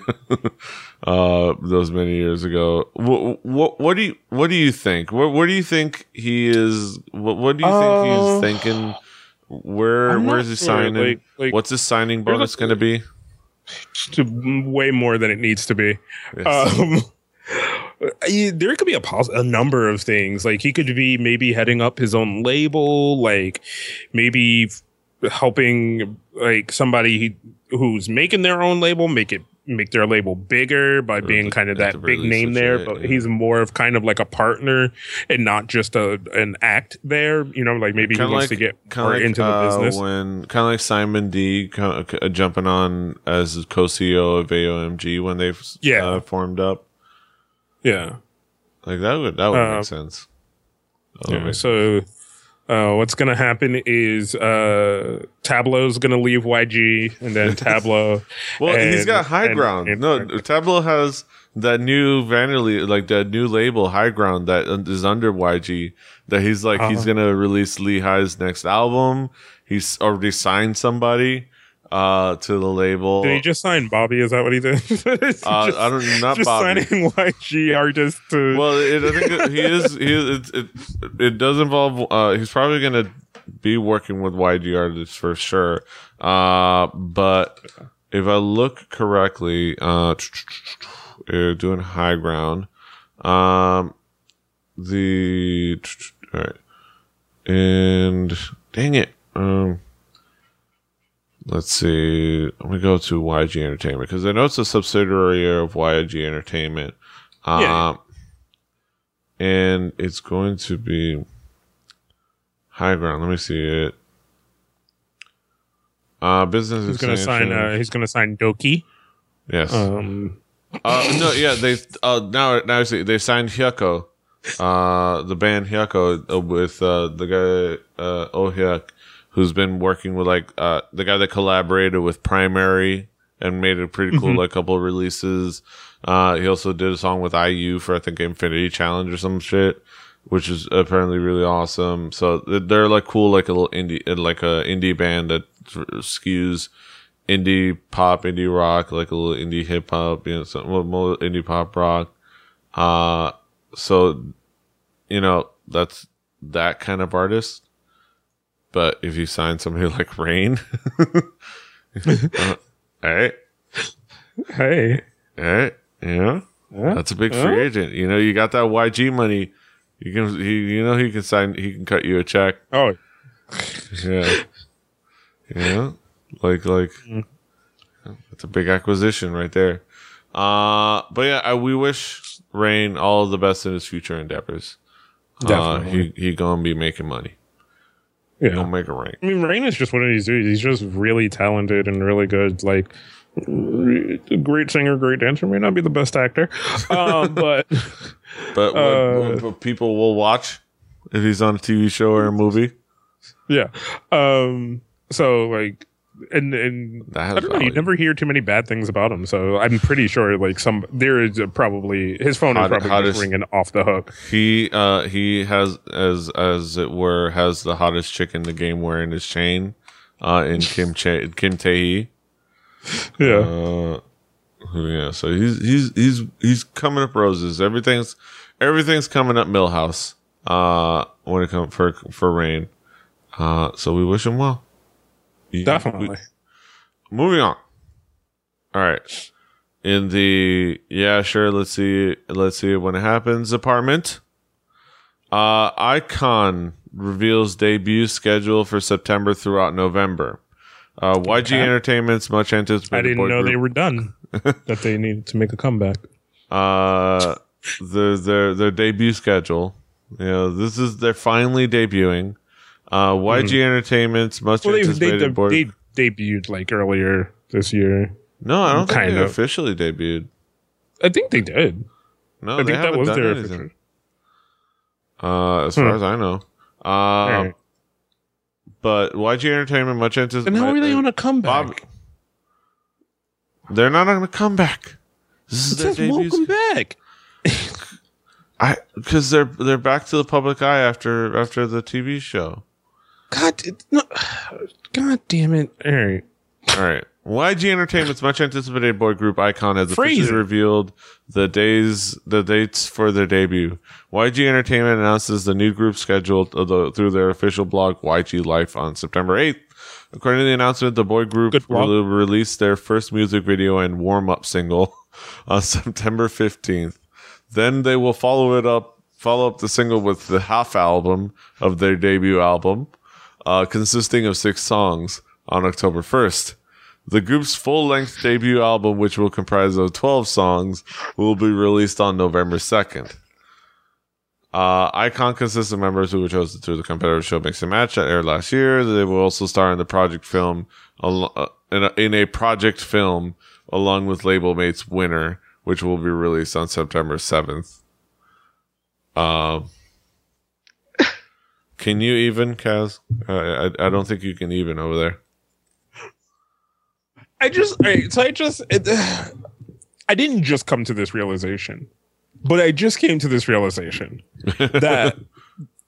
uh, those many years ago. What what what do you what do you think? What what do you think he is? What what do you think Uh, he's thinking? Where I'm where he sure, signing? like- like- What's his signing bonus going to be? way more than it needs to be. Yes. Um, there could be a, pos- a number of things. Like he could be maybe heading up his own label, like maybe helping like somebody who's making their own label make it make their label bigger by being kind of that big name there. But yeah. he's more of kind of like a partner and not just a an act there. You know, like maybe he Kinda wants like- to get Kinda more like, into the uh, business. when kind of like Simon D kind of, uh, jumping on as co-CEO of AOMG when they Yeah. uh, formed up. yeah. Like that would that would Uh, make sense. That would Yeah, make- so uh, what's going to happen is uh, Tablo's going to leave YG, and then Tablo. Well, he's got high and- ground. and- no, Tablo has that new Vanderly, like that new label, High Ground, that is under YG. That he's like he's Uh-huh. gonna release Lehigh's next album. He's already signed somebody uh to the label. Did he just sign Bobby? Is that what he did? Uh, just, I don't not just Bobby. signing YG artists to. Well, it, I think he is. He is, it, it, it does involve. Uh, he's probably going to be working with YG artists for sure. Uh, but if I look correctly, uh, uh, doing high ground. Um, the all right, and dang it. Um, let's see. Let me go to YG Entertainment because I know it's a subsidiary of YG Entertainment. Um, Yeah. and it's going to be high ground. Let me see it. Uh, business he's going to sign. Uh, he's going to sign Doki. yes. Um, Uh, no, yeah, they uh now now see they signed Hyukoh, uh, the band Hyukoh uh, with uh the guy uh Oh Hyuk, who's been working with like uh the guy that collaborated with Primary and made a pretty cool like couple of releases. Uh, he also did a song with IU for I think Infinity Challenge or some shit, which is apparently really awesome. So they're- they're like cool, like a little indie, uh, like a indie band that skews indie pop, indie rock, like a little indie hip hop, you know, some more indie pop rock. Uh, so, you know, that's that kind of artist. But if you sign somebody like Rain, uh, all right, hey. all right, yeah, Yeah. that's a big free agent. You know, you got that YG money. You can, he, you know, he can sign, he can cut you a check. Oh, Yeah. yeah. Like like that's a big acquisition right there. Uh but yeah, I, we wish Rain all the best in his future endeavors. Uh, Definitely. he he gonna be making money. Yeah. Don't make it rain. I mean, Rain is just one of these dudes. He's just really talented and really good. Like, a great singer, great dancer. May not be the best actor, um, but But what, Uh, what- what people will watch if he's on a TV show or a movie. yeah. Um, so like, and and That has I don't know. You never hear too many bad things about him. So I'm pretty sure like some there is probably his phone is probably hottest- just ringing off the hook. He uh he has as as it were has the hottest chick in the game wearing his chain. Uh, in Kim Che Kim Tae Yeah. Uh, yeah. So he's he's he's he's coming up roses. Everything's everything's coming up Milhouse. Uh, when it comes for for rain. Uh, so we wish him well. You- Definitely. we- moving on. All right. In the yeah, sure. Let's see. Let's see when it happens. Apartment. Uh, iKON reveals debut schedule for September throughout November. Uh, YG Okay. Entertainment's much anticipated. I didn't know they were done. that they needed to make a comeback. uh, their their their debut schedule. You know, this is they're finally debuting. Uh, YG Entertainment's much Mm-hmm. Well, they they, anticipated. they, boy- they debuted like earlier this year. no, I don't think they of. officially debuted. I think they did. No, I think that was their official. Uh, as far Hmm. as I know. Uh, but YG Entertainment much anticipated. And how are they on a comeback? Bob, they're not on a comeback. This is it says welcome back. I because they're they're back to the public eye after after the TV show. God, it- no, God damn it! All right, All right. YG Entertainment's much anticipated boy group iKON has officially revealed the days the dates for their debut. YG Entertainment announces the new group schedule uh, the- through their official blog YG Life on September 8th. According to the announcement, the boy group Good will release their first music video and warm-up single on September 15th. Then they will follow it up follow up the single with the half album of their debut album, uh, consisting of six songs on October 1st. The group's full length debut album, which will comprise of 12 songs, will be released on November 2nd. Uh, iKON consists of members who were chosen through the competitive show Mix and Match that aired last year. They will also star in the project film, uh, in, a, in a project film along with label mates Winner, which will be released on September 7th. Um, can you even, Kaz? Uh, I, I don't think you can even over there. I just right, so I just it, I didn't just come to this realization, but I just came to this realization that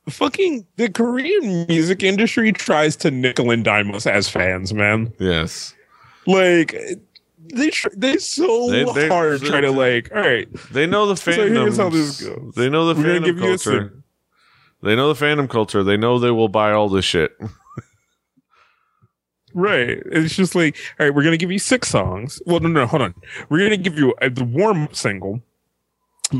fucking the Korean music industry tries to nickel and dime us as fans, man. Yes. Like they tr- they so They- they- hard try to like all right They know the fandom. here's how this goes. They know the We're fandom give you a culture. They know the fandom culture. They know they will buy all this shit. Right. It's just like, all right, we're gonna give you six songs. Well, no, no, hold on. We're gonna give you a, the warm up single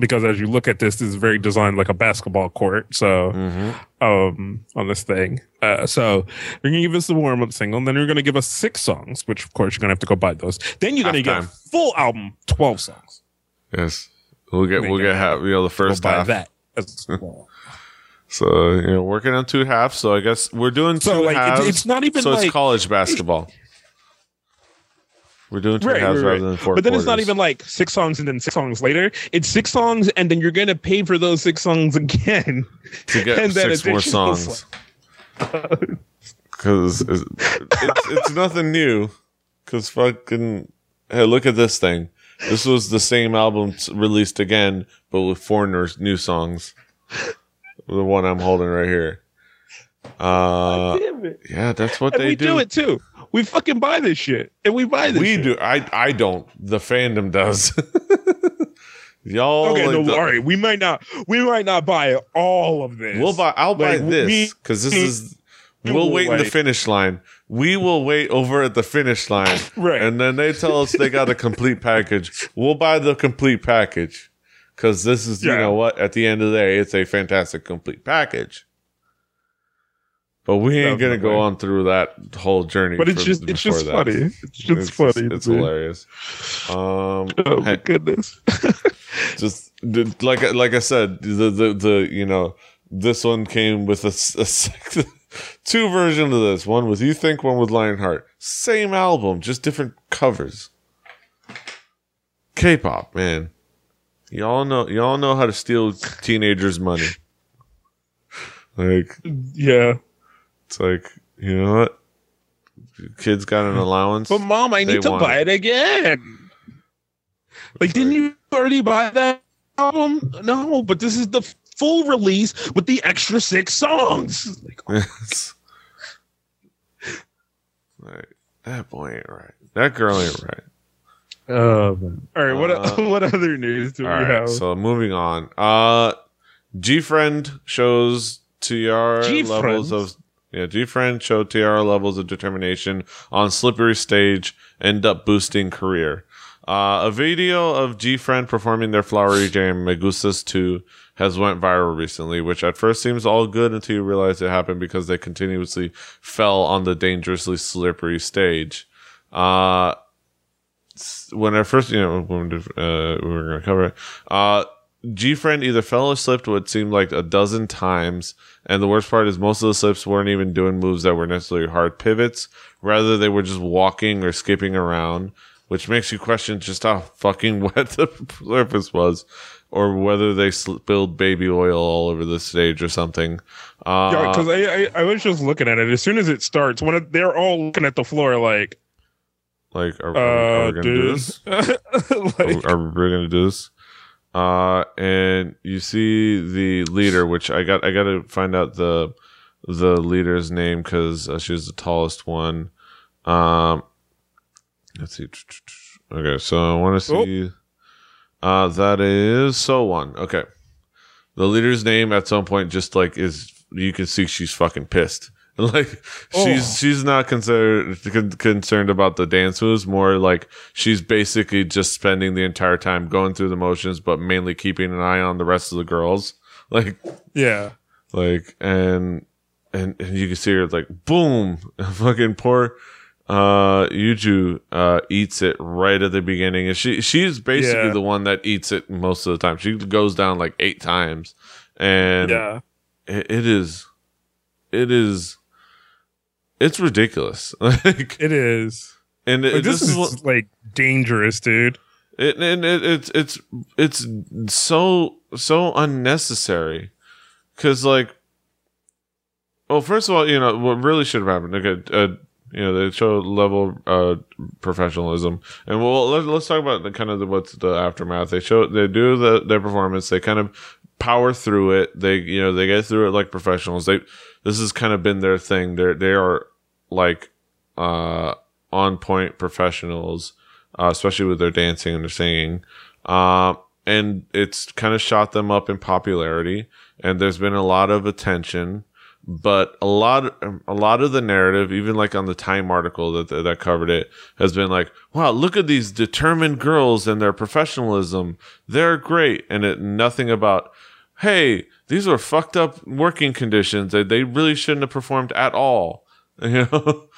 because as you look at this, this is very designed like a basketball court. So, Mm-hmm. um, on this thing, uh, so you're gonna give us the warm up single, and then you're gonna give us six songs, which of course you're gonna have to go buy those. Then you're gonna get a full album, twelve songs. Yes. We'll get we'll get half, you know the Go first buy half. that. as well. So you know working on two halves. So I guess we're doing two so like, halves. it's, it's not even so like it's college basketball. We're doing two Right, halves right, rather right. than four. But then it's not even like six songs and then six songs later. It's six songs and then you're gonna pay for those six songs again. to get and six more songs. Because it's, it's, it's nothing new. Because fucking hey, look at this thing. This was the same album released again, but with foreigners new songs. The one I'm holding right here. Uh, Damn it. yeah, that's what And they we do. it too. We fucking buy this shit. And we buy this We shit. do. I I don't. The fandom does. Y'all. Okay, like no, all right. We might not we might not buy all of this. We'll buy. I'll buy this because this is. we We'll wait in the finish line. We will wait over at the finish line, Right. And then they tell us they got a complete package. We'll buy the complete package because this is, you know what? At the end of the day, it's a fantastic complete package. But we ain't gonna go on through that whole journey. But it's just it's just that. funny. It's just funny. It's, hilarious. Um, Oh my goodness. just like I- like I said, the the the you know this one came with a, a two versions of this. One with You Think, one with Lionheart. Same album, just different covers. K-pop, man. Y'all know y'all know how to steal teenagers' money. Like Yeah. it's like, you know what? Kids got an allowance. But mom, I need to buy it again. Like, didn't you already buy that album? No, but this is the full release with the extra six songs. Like, oh. It's like that boy ain't right. That girl ain't right. Um, all right, what Uh, what other news do we right, have? so moving on. Uh G Friend shows TR G-Friend? levels of yeah, G Friend showed TR levels of determination on slippery stage, end up boosting career. Uh, a video of G Friend performing their flowery jam Me Gustas Tu has went viral recently, which at first seems all good until you realize it happened because they continuously fell on the dangerously slippery stage. Uh, s- when I first, you know, when uh, we were going to cover it, uh, G Friend either fell or slipped what seemed like a dozen times. And the worst part is most of the slips weren't even doing moves that were necessarily hard pivots. Rather, they were just walking or skipping around, which makes you question just how fucking wet the surface was or whether they spilled baby oil all over the stage or something. Uh, Yeah, because I, I I was just looking at it as soon as it starts when it, they're all looking at the floor like, like, are, are, are uh, we going to do this? Are, like, are we gonna do this? Uh, and you see the leader, which I got. I got to find out the the leader's name because uh, she was the tallest one. Um, let's see. Okay, so I want to Oh. see. Uh, that is so one. Okay, the leader's name at some point just like is you can see she's fucking pissed. Like she's Oh. she's not concerned con- concerned about the dance moves. More like she's basically just spending the entire time going through the motions, but mainly keeping an eye on the rest of the girls. Like yeah, like and and, and you can see her like boom, fucking poor uh Yuju uh eats it right at the beginning. And she she's basically Yeah. the one that eats it most of the time. She goes down like eight times. And yeah, it, it is it is it's ridiculous. like it is. and it, Like, this, this, is is like dangerous, dude. it, and it, it's it's it's so so unnecessary because like well first of all you know what really should have happened okay uh, you know they show level uh professionalism and well let, let's talk about the kind of the, what's the aftermath they show they do the their performance they kind of power through it they you know they get through it like professionals they this has kind of been their thing they're they are like uh on point professionals uh, especially with their dancing and their singing. Uh, and it's kind of shot them up in popularity, and there's been a lot of attention. But a lot, a lot of the narrative, even like on the Time article that that covered it, has been like, "Wow, look at these determined girls and their professionalism. They're great," and it nothing about, "Hey, these are fucked up working conditions. They they really shouldn't have performed at all." You know,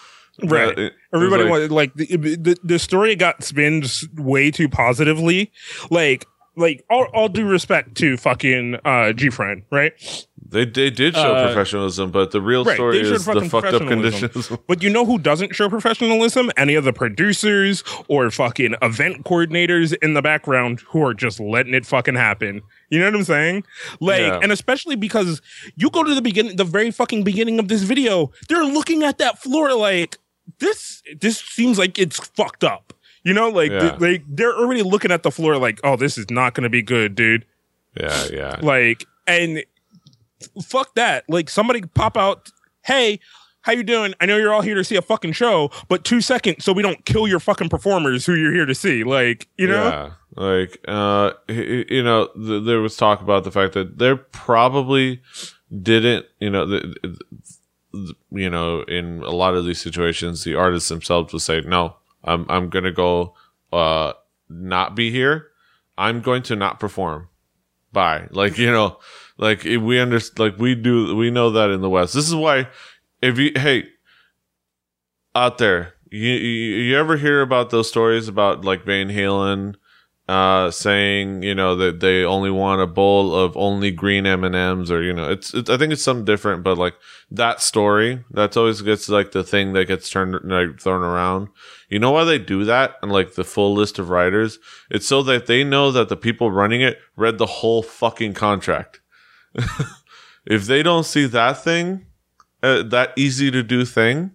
Right. Uh, Everybody like- wanted like the, the the story got spun way too positively. Like like all, all due respect to fucking uh G friend, right? They they did show Uh, professionalism, but the real right, story is the fucked up conditions. But you know who doesn't show professionalism? Any of the producers or fucking event coordinators in the background who are just letting it fucking happen. You know what I'm saying? Like, Yeah. and especially because you go to the beginning, the very fucking beginning of this video, they're looking at that floor like this. This seems like it's fucked up. You know, like Yeah. they they're already looking at the floor like, oh, this is not going to be good, dude. yeah, yeah, Like, and fuck that. Like, somebody pop out, hey, how you doing? I know you're all here to see a fucking show, but two seconds so we don't kill your fucking performers who you're here to see. Like, you know? yeah. Like, uh, you know, th- there was talk about the fact that they probably didn't, you know, the, you know, in a lot of these situations, the artists themselves will say, "No, I'm I'm gonna go, uh, not be here. I'm going to not perform." Bye. Like you know, like we understand, like we do, we know that in the West. This is why, if you hey, out there, you you, you ever hear about those stories about like Van Halen uh, saying you know that they only want a bowl of only green M and M's, or you know, it's, it's I think it's something different, but like that story, that's always gets like the thing that gets turned like thrown around. You know why they do that? And like the full list of riders, it's so that they know that the people running it read the whole fucking contract. if they don't see that thing, uh, that easy to do thing,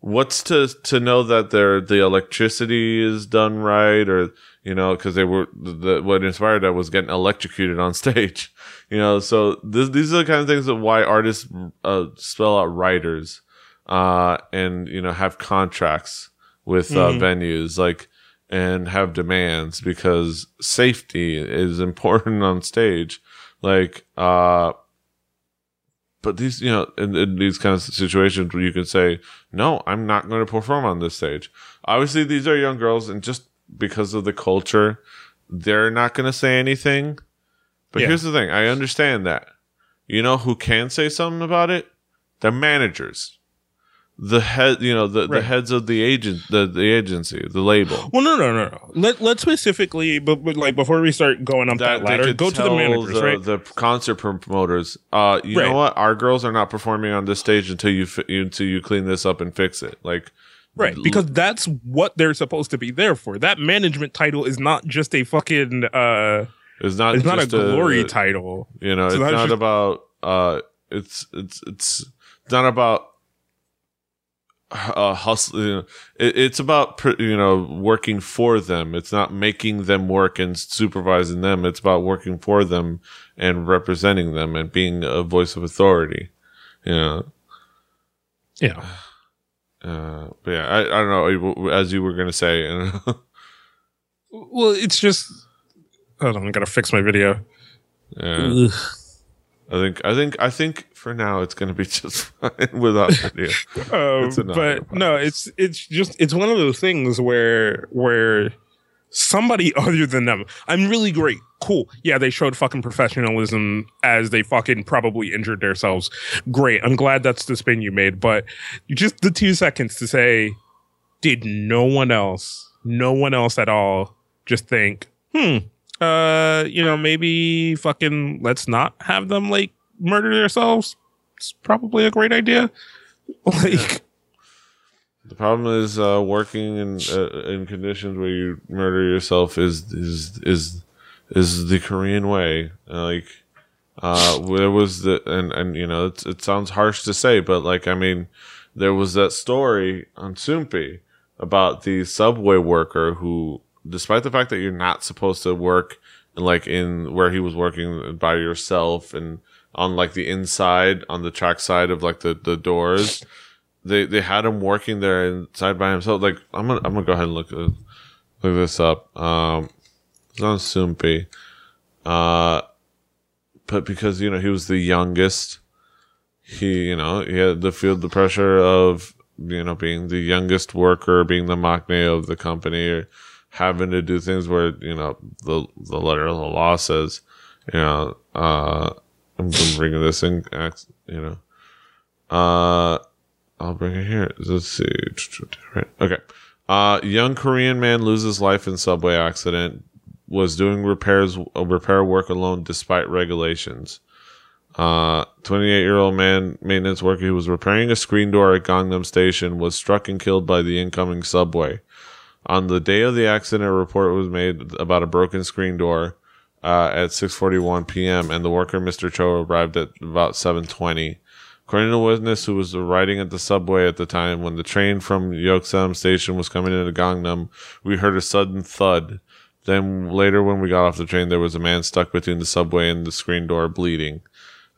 what's to to know that their the electricity is done right or you know because they were the, what inspired that was getting electrocuted on stage you know so this, these are the kind of things that why artists uh, spell out riders uh and you know have contracts with uh, Mhm. venues like and have demands because safety is important on stage like uh but these you know in, in these kinds of situations where you can say no i'm not going to perform on this stage. Obviously these are young girls and just because of the culture they're not going to say anything. But Yeah. here's the thing i understand that. You know who can say something about it? The managers the head you know the, the heads of the agent the, the agency the label Well, no, no, no, no. Let let's specifically, but, but like before we start going up that, they ladder, go to the managers, the, right? the concert promoters. Uh, you Right. know what? Our girls are not performing on this stage until you until you clean this up and fix it. Like, Right, because that's what they're supposed to be there for. That management title is not just a fucking uh it's not. it's not a glory title. You know, So it's not just- about. Uh, it's it's it's not about. Uh, hustle. You know, it, it's about you know working for them. It's not making them work and supervising them. It's about working for them and representing them and being a voice of authority. You know, Yeah. Uh, but yeah, I, I don't know. As you were gonna say, Well, it's just hold on, I gotta fix my video. yeah. I think I think I think for now it's gonna be just fine without video. Um, audio but no, it's it's just it's one of those things where where somebody other than them, I'm really great, cool. Yeah, they showed fucking professionalism as they fucking probably injured themselves. Great, I'm glad that's the spin you made. But just the two seconds to say, did no one else, no one else at all, just think, hmm, uh, you know, maybe fucking let's not have them like murder themselves. It's probably a great idea. Like. The problem is uh, working in uh, in conditions where you murder yourself is is is is the Korean way. Like uh, there was the and and you know it's, it sounds harsh to say, but like I mean, there was that story on Soompi about the subway worker who, despite the fact that you're not supposed to work like in where he was working by yourself and on like the inside on the track side of like the the doors they they had him working there inside by himself. Like I'm gonna I'm gonna go ahead and look uh, look this up. Um, it's on Soompi. Uh, but because you know he was the youngest, he you know he had to feel the pressure of you know being the youngest worker, being the maknae of the company, or having to do things where you know the the letter of the law says, you know, uh, I'm bringing this in, you know, uh. I'll bring it here. Let's see. Right. Okay. Uh, young Korean man loses life in subway accident. Was doing repairs, uh, repair work alone despite regulations. Uh, 28 year old man, maintenance worker who was repairing a screen door at Gangnam Station was struck and killed by the incoming subway. On the day of the accident, a report was made about a broken screen door uh, at 6:41 p.m. and the worker, Mr. Cho, arrived at about 7:20. According to a witness who was riding at the subway at the time, when the train from Yeoksam station was coming into Gangnam, we heard a sudden thud. Then later, when we got off the train, there was a man stuck between the subway and the screen door, bleeding.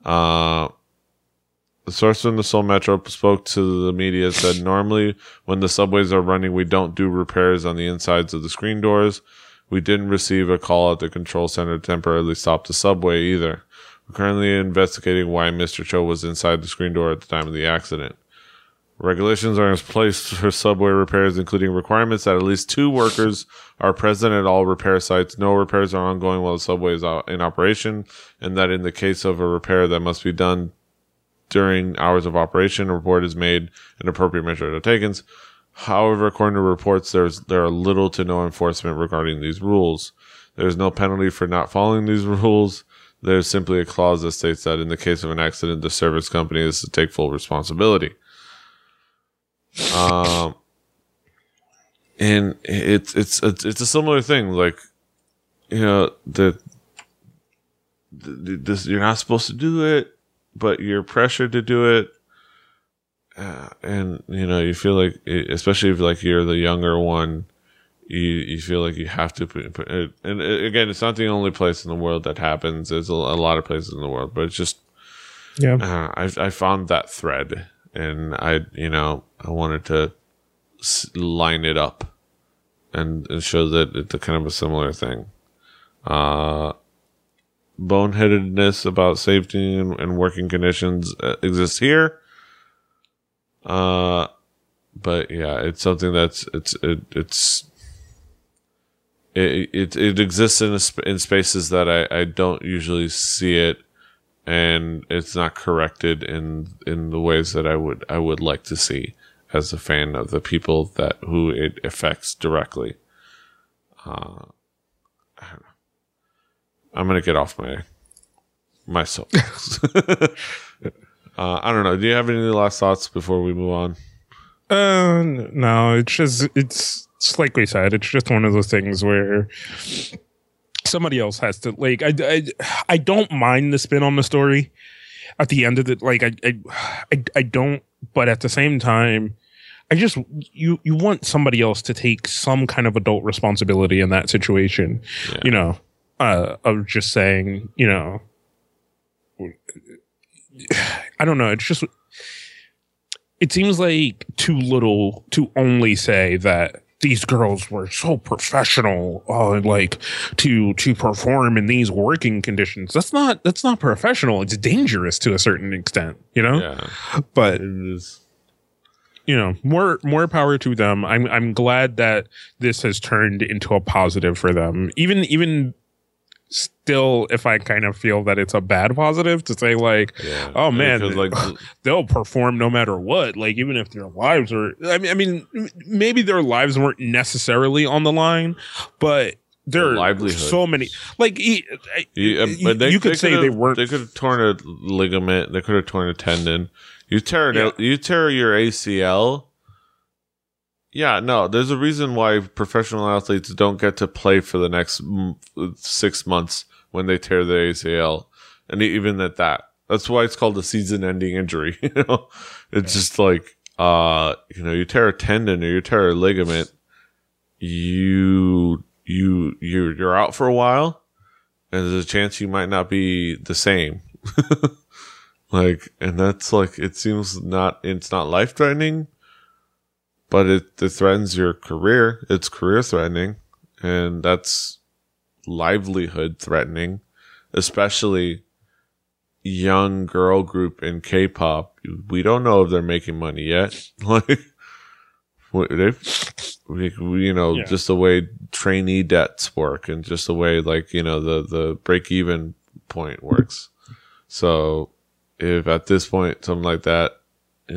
Uh, the source from the Seoul Metro spoke to the media and said normally when the subways are running, we don't do repairs on the insides of the screen doors. We didn't receive a call at the control center to temporarily stop the subway either. We're currently investigating why Mr. Cho was inside the screen door at the time of the accident. Regulations are in place for subway repairs, including requirements that at least two workers are present at all repair sites. No repairs are ongoing while the subway is in operation, and that in the case of a repair that must be done during hours of operation, a report is made and appropriate measures are taken. However, according to reports, there's there are little to no enforcement regarding these rules. There's no penalty for not following these rules. There's simply a clause that states that in the case of an accident, the service company is to take full responsibility. Um, and it's it's it's it's a similar thing. Like, you know, the, the this you're not supposed to do it, but you're pressured to do it. Uh, and you know, you feel like, especially if like you're the younger one, you you feel like you have to put, put it, and again, it's not the only place in the world that happens. There's a, a lot of places in the world, but it's just Yeah. uh, I I found that thread, and I you know I wanted to s- line it up, and, and show that it's a kind of a similar thing. Uh, boneheadedness about safety and, and working conditions uh, exists here. Uh, but yeah, it's something that's it's it, it's it, it it exists in sp- in spaces that I, I don't usually see it, and it's not corrected in in the ways that I would I would like to see as a fan of the people that who it affects directly. Uh. I'm gonna get off my my soapbox. uh, I don't know. Do you have any last thoughts before we move on? Uh, no, it's just it's, it's like we said, it's just one of those things where somebody else has to like. I I, I don't mind the spin on the story at the end of it. Like I, I I I don't, but at the same time, I just you you want somebody else to take some kind of adult responsibility in that situation. Yeah. You know, uh, of just saying, you know, I don't know. It's just it seems like too little to only say that these girls were so professional uh, like to to perform in these working conditions. That's not that's not professional. It's dangerous to a certain extent you know? Yeah, but you know more more power to them. I'm i'm glad that this has turned into a positive for them. Even even still if i kind of feel that it's a bad positive to say like Yeah. Oh, man. Like they'll perform no matter what like even if their lives are i mean i mean maybe their lives weren't necessarily on the line but there are so many like e- You, uh, but they, you could they say they weren't They could have torn a ligament. They could have torn a tendon. You tear it. Yeah. out- You tear your ACL. Yeah, no. There's a reason why professional athletes don't get to play for the next six months when they tear their ACL, and even at that, that's why it's called a season-ending injury. You know, it's just like uh, you know, you tear a tendon or you tear a ligament, you you you you're out for a while and there's a chance you might not be the same. like, and that's like, it seems not, it's not life threatening, but it, it threatens your career. It's career threatening and that's livelihood threatening, especially young girl group in K-pop. We don't know if they're making money yet. Like, we, you know, Yeah. just the way trainee debts work and just the way like, you know, the, the break even point works. So if at this point, something like that,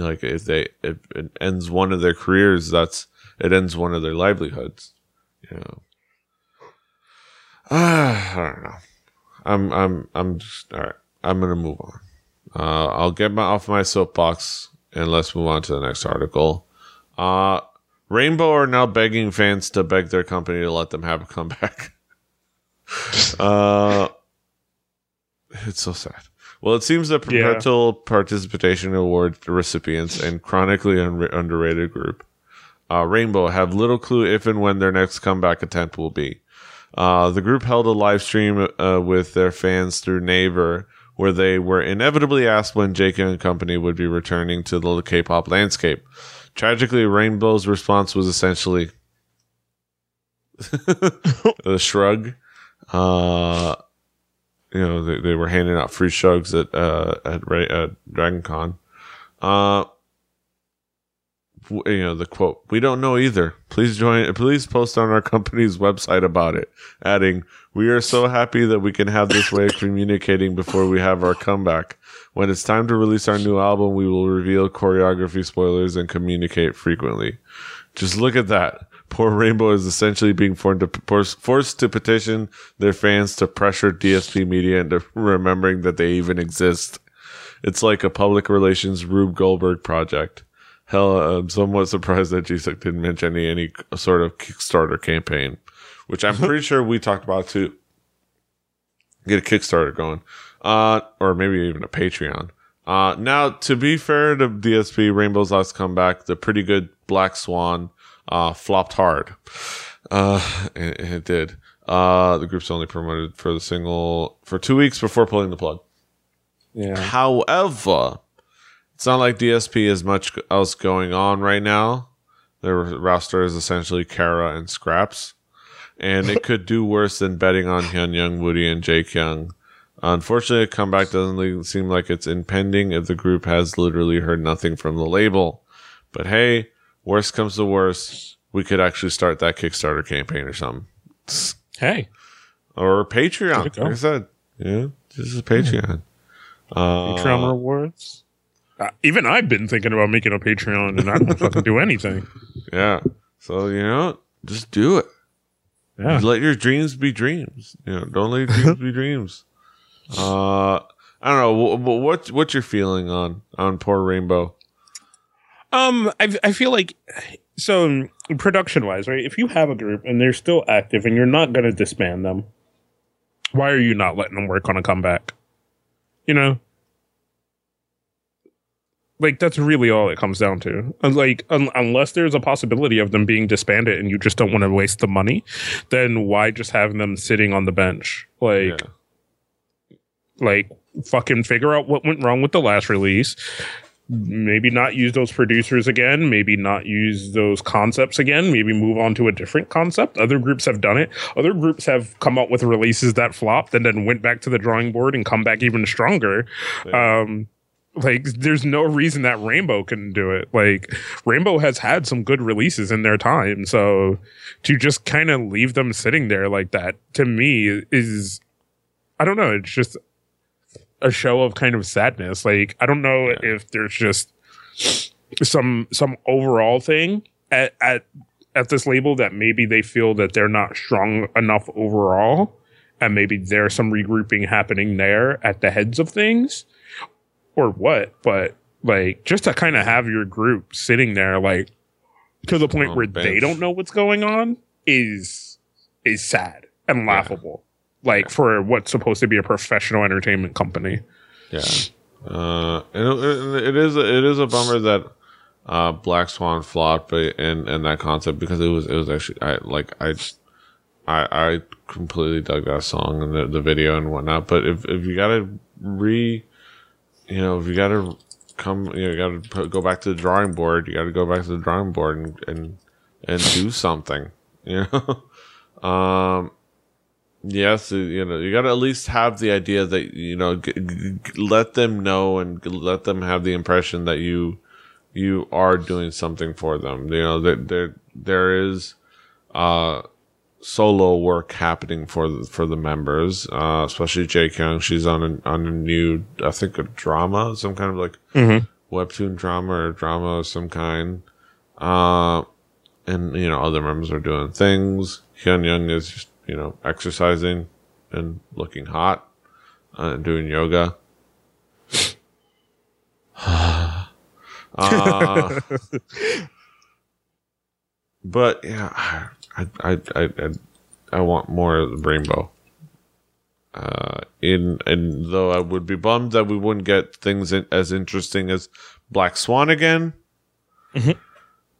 like if they, if it ends one of their careers, that's, it ends one of their livelihoods, you know. Ah, I don't know. I'm, I'm, I'm just, all right. I'm to move on. Uh, I'll get my, off my soapbox and let's move on to the next article. Uh, Rainbow are now begging fans to beg their company to let them have a comeback. uh, it's so sad. Well, it seems that Yeah. Perpetual Participation Award recipients and chronically un- underrated group, uh, Rainbow, have little clue if and when their next comeback attempt will be. Uh, the group held a live stream uh, with their fans through Naver, where they were inevitably asked when Jake and company would be returning to the K-pop landscape. Tragically, Rainbow's response was essentially a shrug. Uh, you know, they, they were handing out free shugs at uh, at, at Dragon Con. Uh, you know the quote we don't know either please join please post on our company's website about it adding we are so happy that we can have this way of communicating before we have our comeback when it's time to release our new album we will reveal choreography spoilers and communicate frequently Just look at that. Poor Rainbow is essentially being forced to, forced to petition their fans to pressure DSP Media into remembering that they even exist. It's like a public relations Rube Goldberg project. Hell, I'm somewhat surprised that GSUK didn't mention any any sort of Kickstarter campaign, which I'm pretty sure we talked about too. Get a Kickstarter going, uh, or maybe even a Patreon. Uh, now to be fair to DSP, Rainbow's last comeback, the pretty good Black Swan, uh, flopped hard. Uh, it, it did. Uh, the group's only promoted for the single for two weeks before pulling the plug. Yeah. However, it's not like DSP has much else going on right now. Their roster is essentially Kara and Scraps, and it could do worse than betting on Hyun Young, Woody, and Jae Kyung. Unfortunately, a comeback doesn't seem like it's impending if the group has literally heard nothing from the label. But hey, worst comes to worst, we could actually start that Kickstarter campaign or something. Hey. Or Patreon. Like I said, yeah, this is Patreon. Uh, Patreon rewards. Uh, even I've been thinking about making a Patreon, and I don't fucking do anything. Yeah. So you know, just do it. Yeah. Let your dreams be dreams. You know, don't let your dreams be dreams. Uh, I don't know. What, what what's your feeling on on poor Rainbow? Um, I I feel like so production wise, right? If you have a group and they're still active and you're not going to disband them, why are you not letting them work on a comeback? You know, like that's really all it comes down to. Like un- unless there's a possibility of them being disbanded and you just don't want to waste the money, then why just have them sitting on the bench? Like, yeah. like fucking figure out what went wrong with the last release maybe not use those producers again, maybe not use those concepts again, maybe move on to a different concept. Other groups have done it. Other groups have come up with releases that flopped and then went back to the drawing board and come back even stronger. Yeah. Um, like there's no reason that Rainbow couldn't do it. Like Rainbow has had some good releases in their time, so to just kind of leave them sitting there like that to me is I don't know, it's just a show of kind of sadness. Like I don't know yeah. if there's just some some overall thing at at at this label that maybe they feel that they're not strong enough overall and maybe there's some regrouping happening there at the heads of things or what but like just to kind of have your group sitting there like to the point where bench. they don't know what's going on is is sad and laughable like for what's supposed to be a professional entertainment company. Yeah, uh, it, it is it is a bummer that uh, Black Swan flopped, and and that concept because it was it was actually I like I. I, I completely dug that song and the, the video and whatnot. But if, if you gotta re, you know, if you gotta come, you, know, you gotta go back to the drawing board. You gotta go back to the drawing board and and and do something. You know, um, Yes, you know, you got to at least have the idea that you know, g- g- let them know and let them have the impression that you you are doing something for them. You know, that there there is uh solo work happening for the, for the members, uh, especially Jae Kyung. She's on a on a new, I think, a drama, some kind of like mm-hmm. webtoon drama or drama of some kind. Uh, and you know, other members are doing things. Hyun Young is just you know, exercising and looking hot uh, and doing yoga. uh, but yeah, I, I, I, I, I want more of the rainbow. Uh, in and though I would be bummed that we wouldn't get things in, as interesting as Black Swan again. Mm-hmm.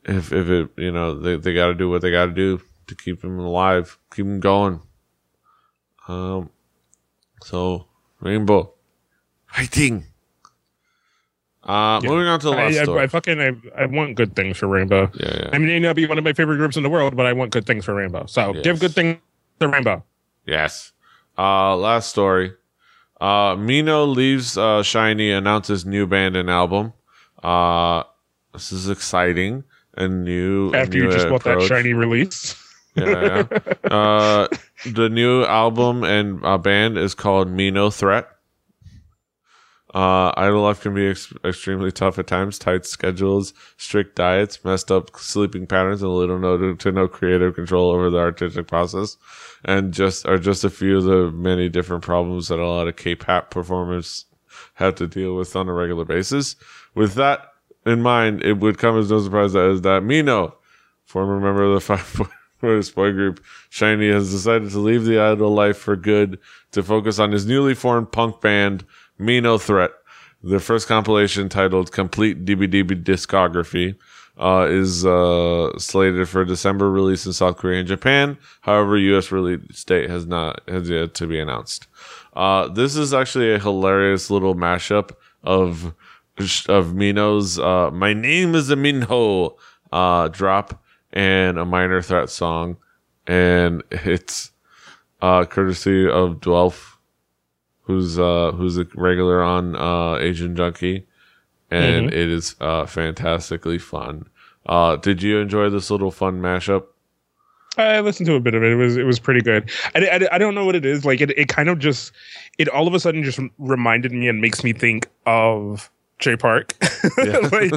If if it you know they they got to do what they got to do to keep him alive, keep him going. Um, so Rainbow, fighting. Uh, yeah. moving on to the last I, story. I, I fucking I, I, want good things for Rainbow. Yeah, yeah. I mean, may not be one of my favorite groups in the world, but I want good things for Rainbow. So yes. give good things to Rainbow. Yes. Uh, last story. Uh, Minho leaves uh, SHINee, announces new band and album. Uh, this is exciting. A new after new you just approach. bought that SHINee release yeah, yeah. Uh, the new album and uh, band is called Minho Threat. Uh, idol life can be ex- extremely tough at times. Tight schedules, strict diets, messed up sleeping patterns, and little no to, to no creative control over the artistic process, and just are just a few of the many different problems that a lot of K-pop performers have to deal with on a regular basis. With that in mind, it would come as no surprise that, that Minho, former member of the Five Boys boy group, SHINee, has decided to leave the idol life for good to focus on his newly formed punk band, Minho Threat. The first compilation titled Complete DBDB Discography uh, is uh, slated for December release in South Korea and Japan. However, U.S. release date has not has yet to be announced. Uh, this is actually a hilarious little mashup of of Minho's uh, "My Name Is a Minho" uh, drop and a Minor Threat song, and it's uh, courtesy of Dwelf, who's uh, who's a regular on uh, Asian Junkie, and Mhm. it is uh, fantastically fun. Uh, did you enjoy this little fun mashup? I listened to a bit of it. It was it was pretty good. I, I, I don't know what it is. Like it, it kind of just it all of a sudden just reminded me and makes me think of Jay Park. Like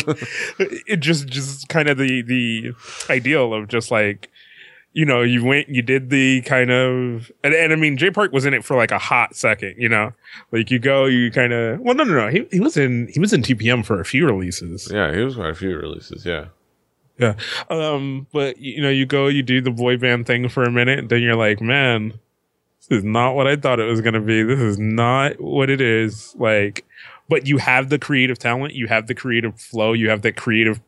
it just just kind of the the ideal of just like you know you went you did the kind of and, and I mean Jay Park was in it for like a hot second. You know, like you go you kind of well no no no he he was in he was in 2PM for a few releases. Yeah, he was quite a few releases. Yeah, Yeah. Um, but you know, you go, you do the boy band thing for a minute, then you're like, man, this is not what I thought it was gonna be. This is not what it is. Like, but you have the creative talent, you have the creative flow, you have that creative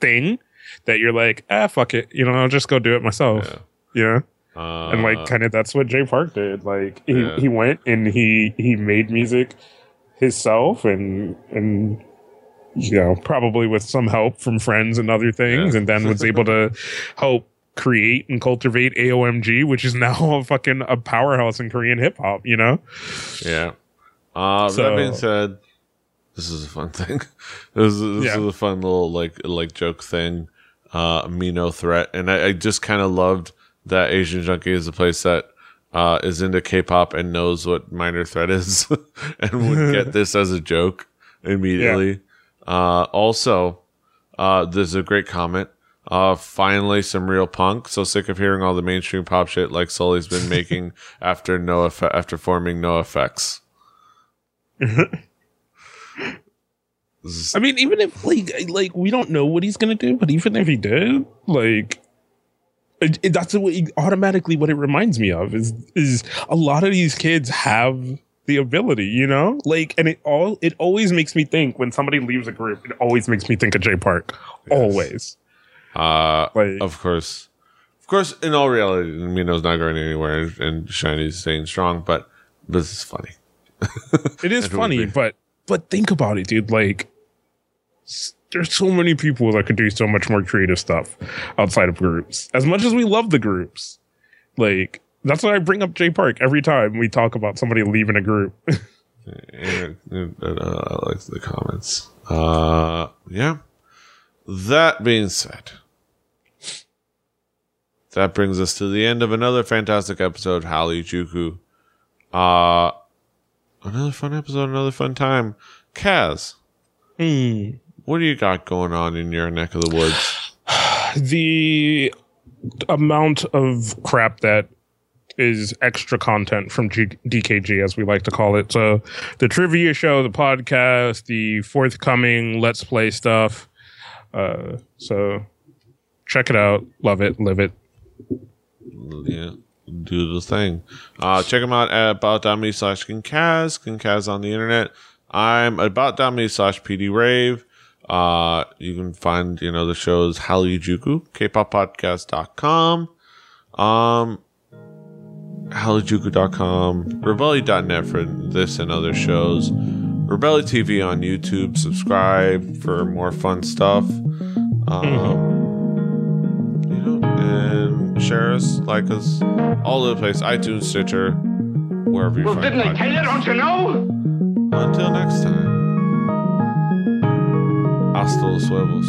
thing that you're like, ah, fuck it. You know, I'll just go do it myself. yeah. You know? Uh, and like kind of that's what Jay Park did. Like he, Yeah. he went and he he made music himself and and you know probably with some help from friends and other things, Yeah. and then was able to help create and cultivate AOMG, which is now a fucking a powerhouse in Korean hip hop. You know, Yeah. Uh, So- that being said, this is a fun thing. this is, this Yeah. is a fun little like like joke thing. Uh, Minho threat, and I, I just kind of loved that Asian Junkie is a place that uh, is into K-pop and knows what Minor Threat is, and would get this as a joke immediately. Uh, also, uh, there's a great comment. Uh, finally, some real punk. So sick of hearing all the mainstream pop shit like Sulli's been making after no Effe- after forming no effects. I mean, even if like like we don't know what he's gonna do, but even if he did, like. It, it- that's what automatically what it reminds me of is is a lot of these kids have the ability, you know, like, and it all it always makes me think when somebody leaves a group, it always makes me think of Jay Park, always. uh, Like, of course, of course, in all reality, Minho's not going anywhere, and, and SHINee's staying strong. But this is funny. It is funny, but but think about it, dude. Like, there's so many people that could do so much more creative stuff outside of groups. As much as we love the groups, like that's why I bring up Jay Park every time we talk about somebody leaving a group. And, and, uh, I like the comments. Uh, yeah. That being said, that brings us to the end of another fantastic episode, Hallyu Juku. Uh, another fun episode, another fun time. Kaz, Hmm. what do you got going on in your neck of the woods? the amount of crap that is extra content from G- DKG, as we like to call it. So, the trivia show, the podcast, the forthcoming Let's Play stuff. Uh, so, check it out. Love it. Live it. yeah, do the thing. Uh, check them out at about.me slash Kinkaz, Kinkaz on the internet. I'm about.me slash PD Rave. Uh, you can find, you know, the shows Hallyu kpoppodcast.com, um, halljuku.com, rebelli.net for this and other shows, Rebelli TV on YouTube. Subscribe for more fun stuff. Um, and share us, like us, all over the place, iTunes, Stitcher, wherever you Well, find didn't I tell you, don't you know? Until next time. Hasta los huevos.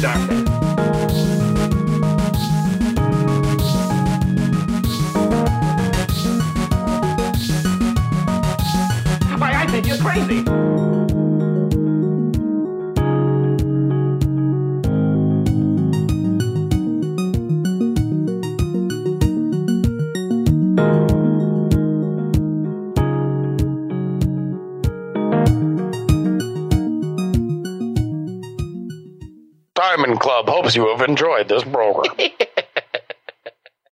Doctor. Club hopes you have enjoyed this program.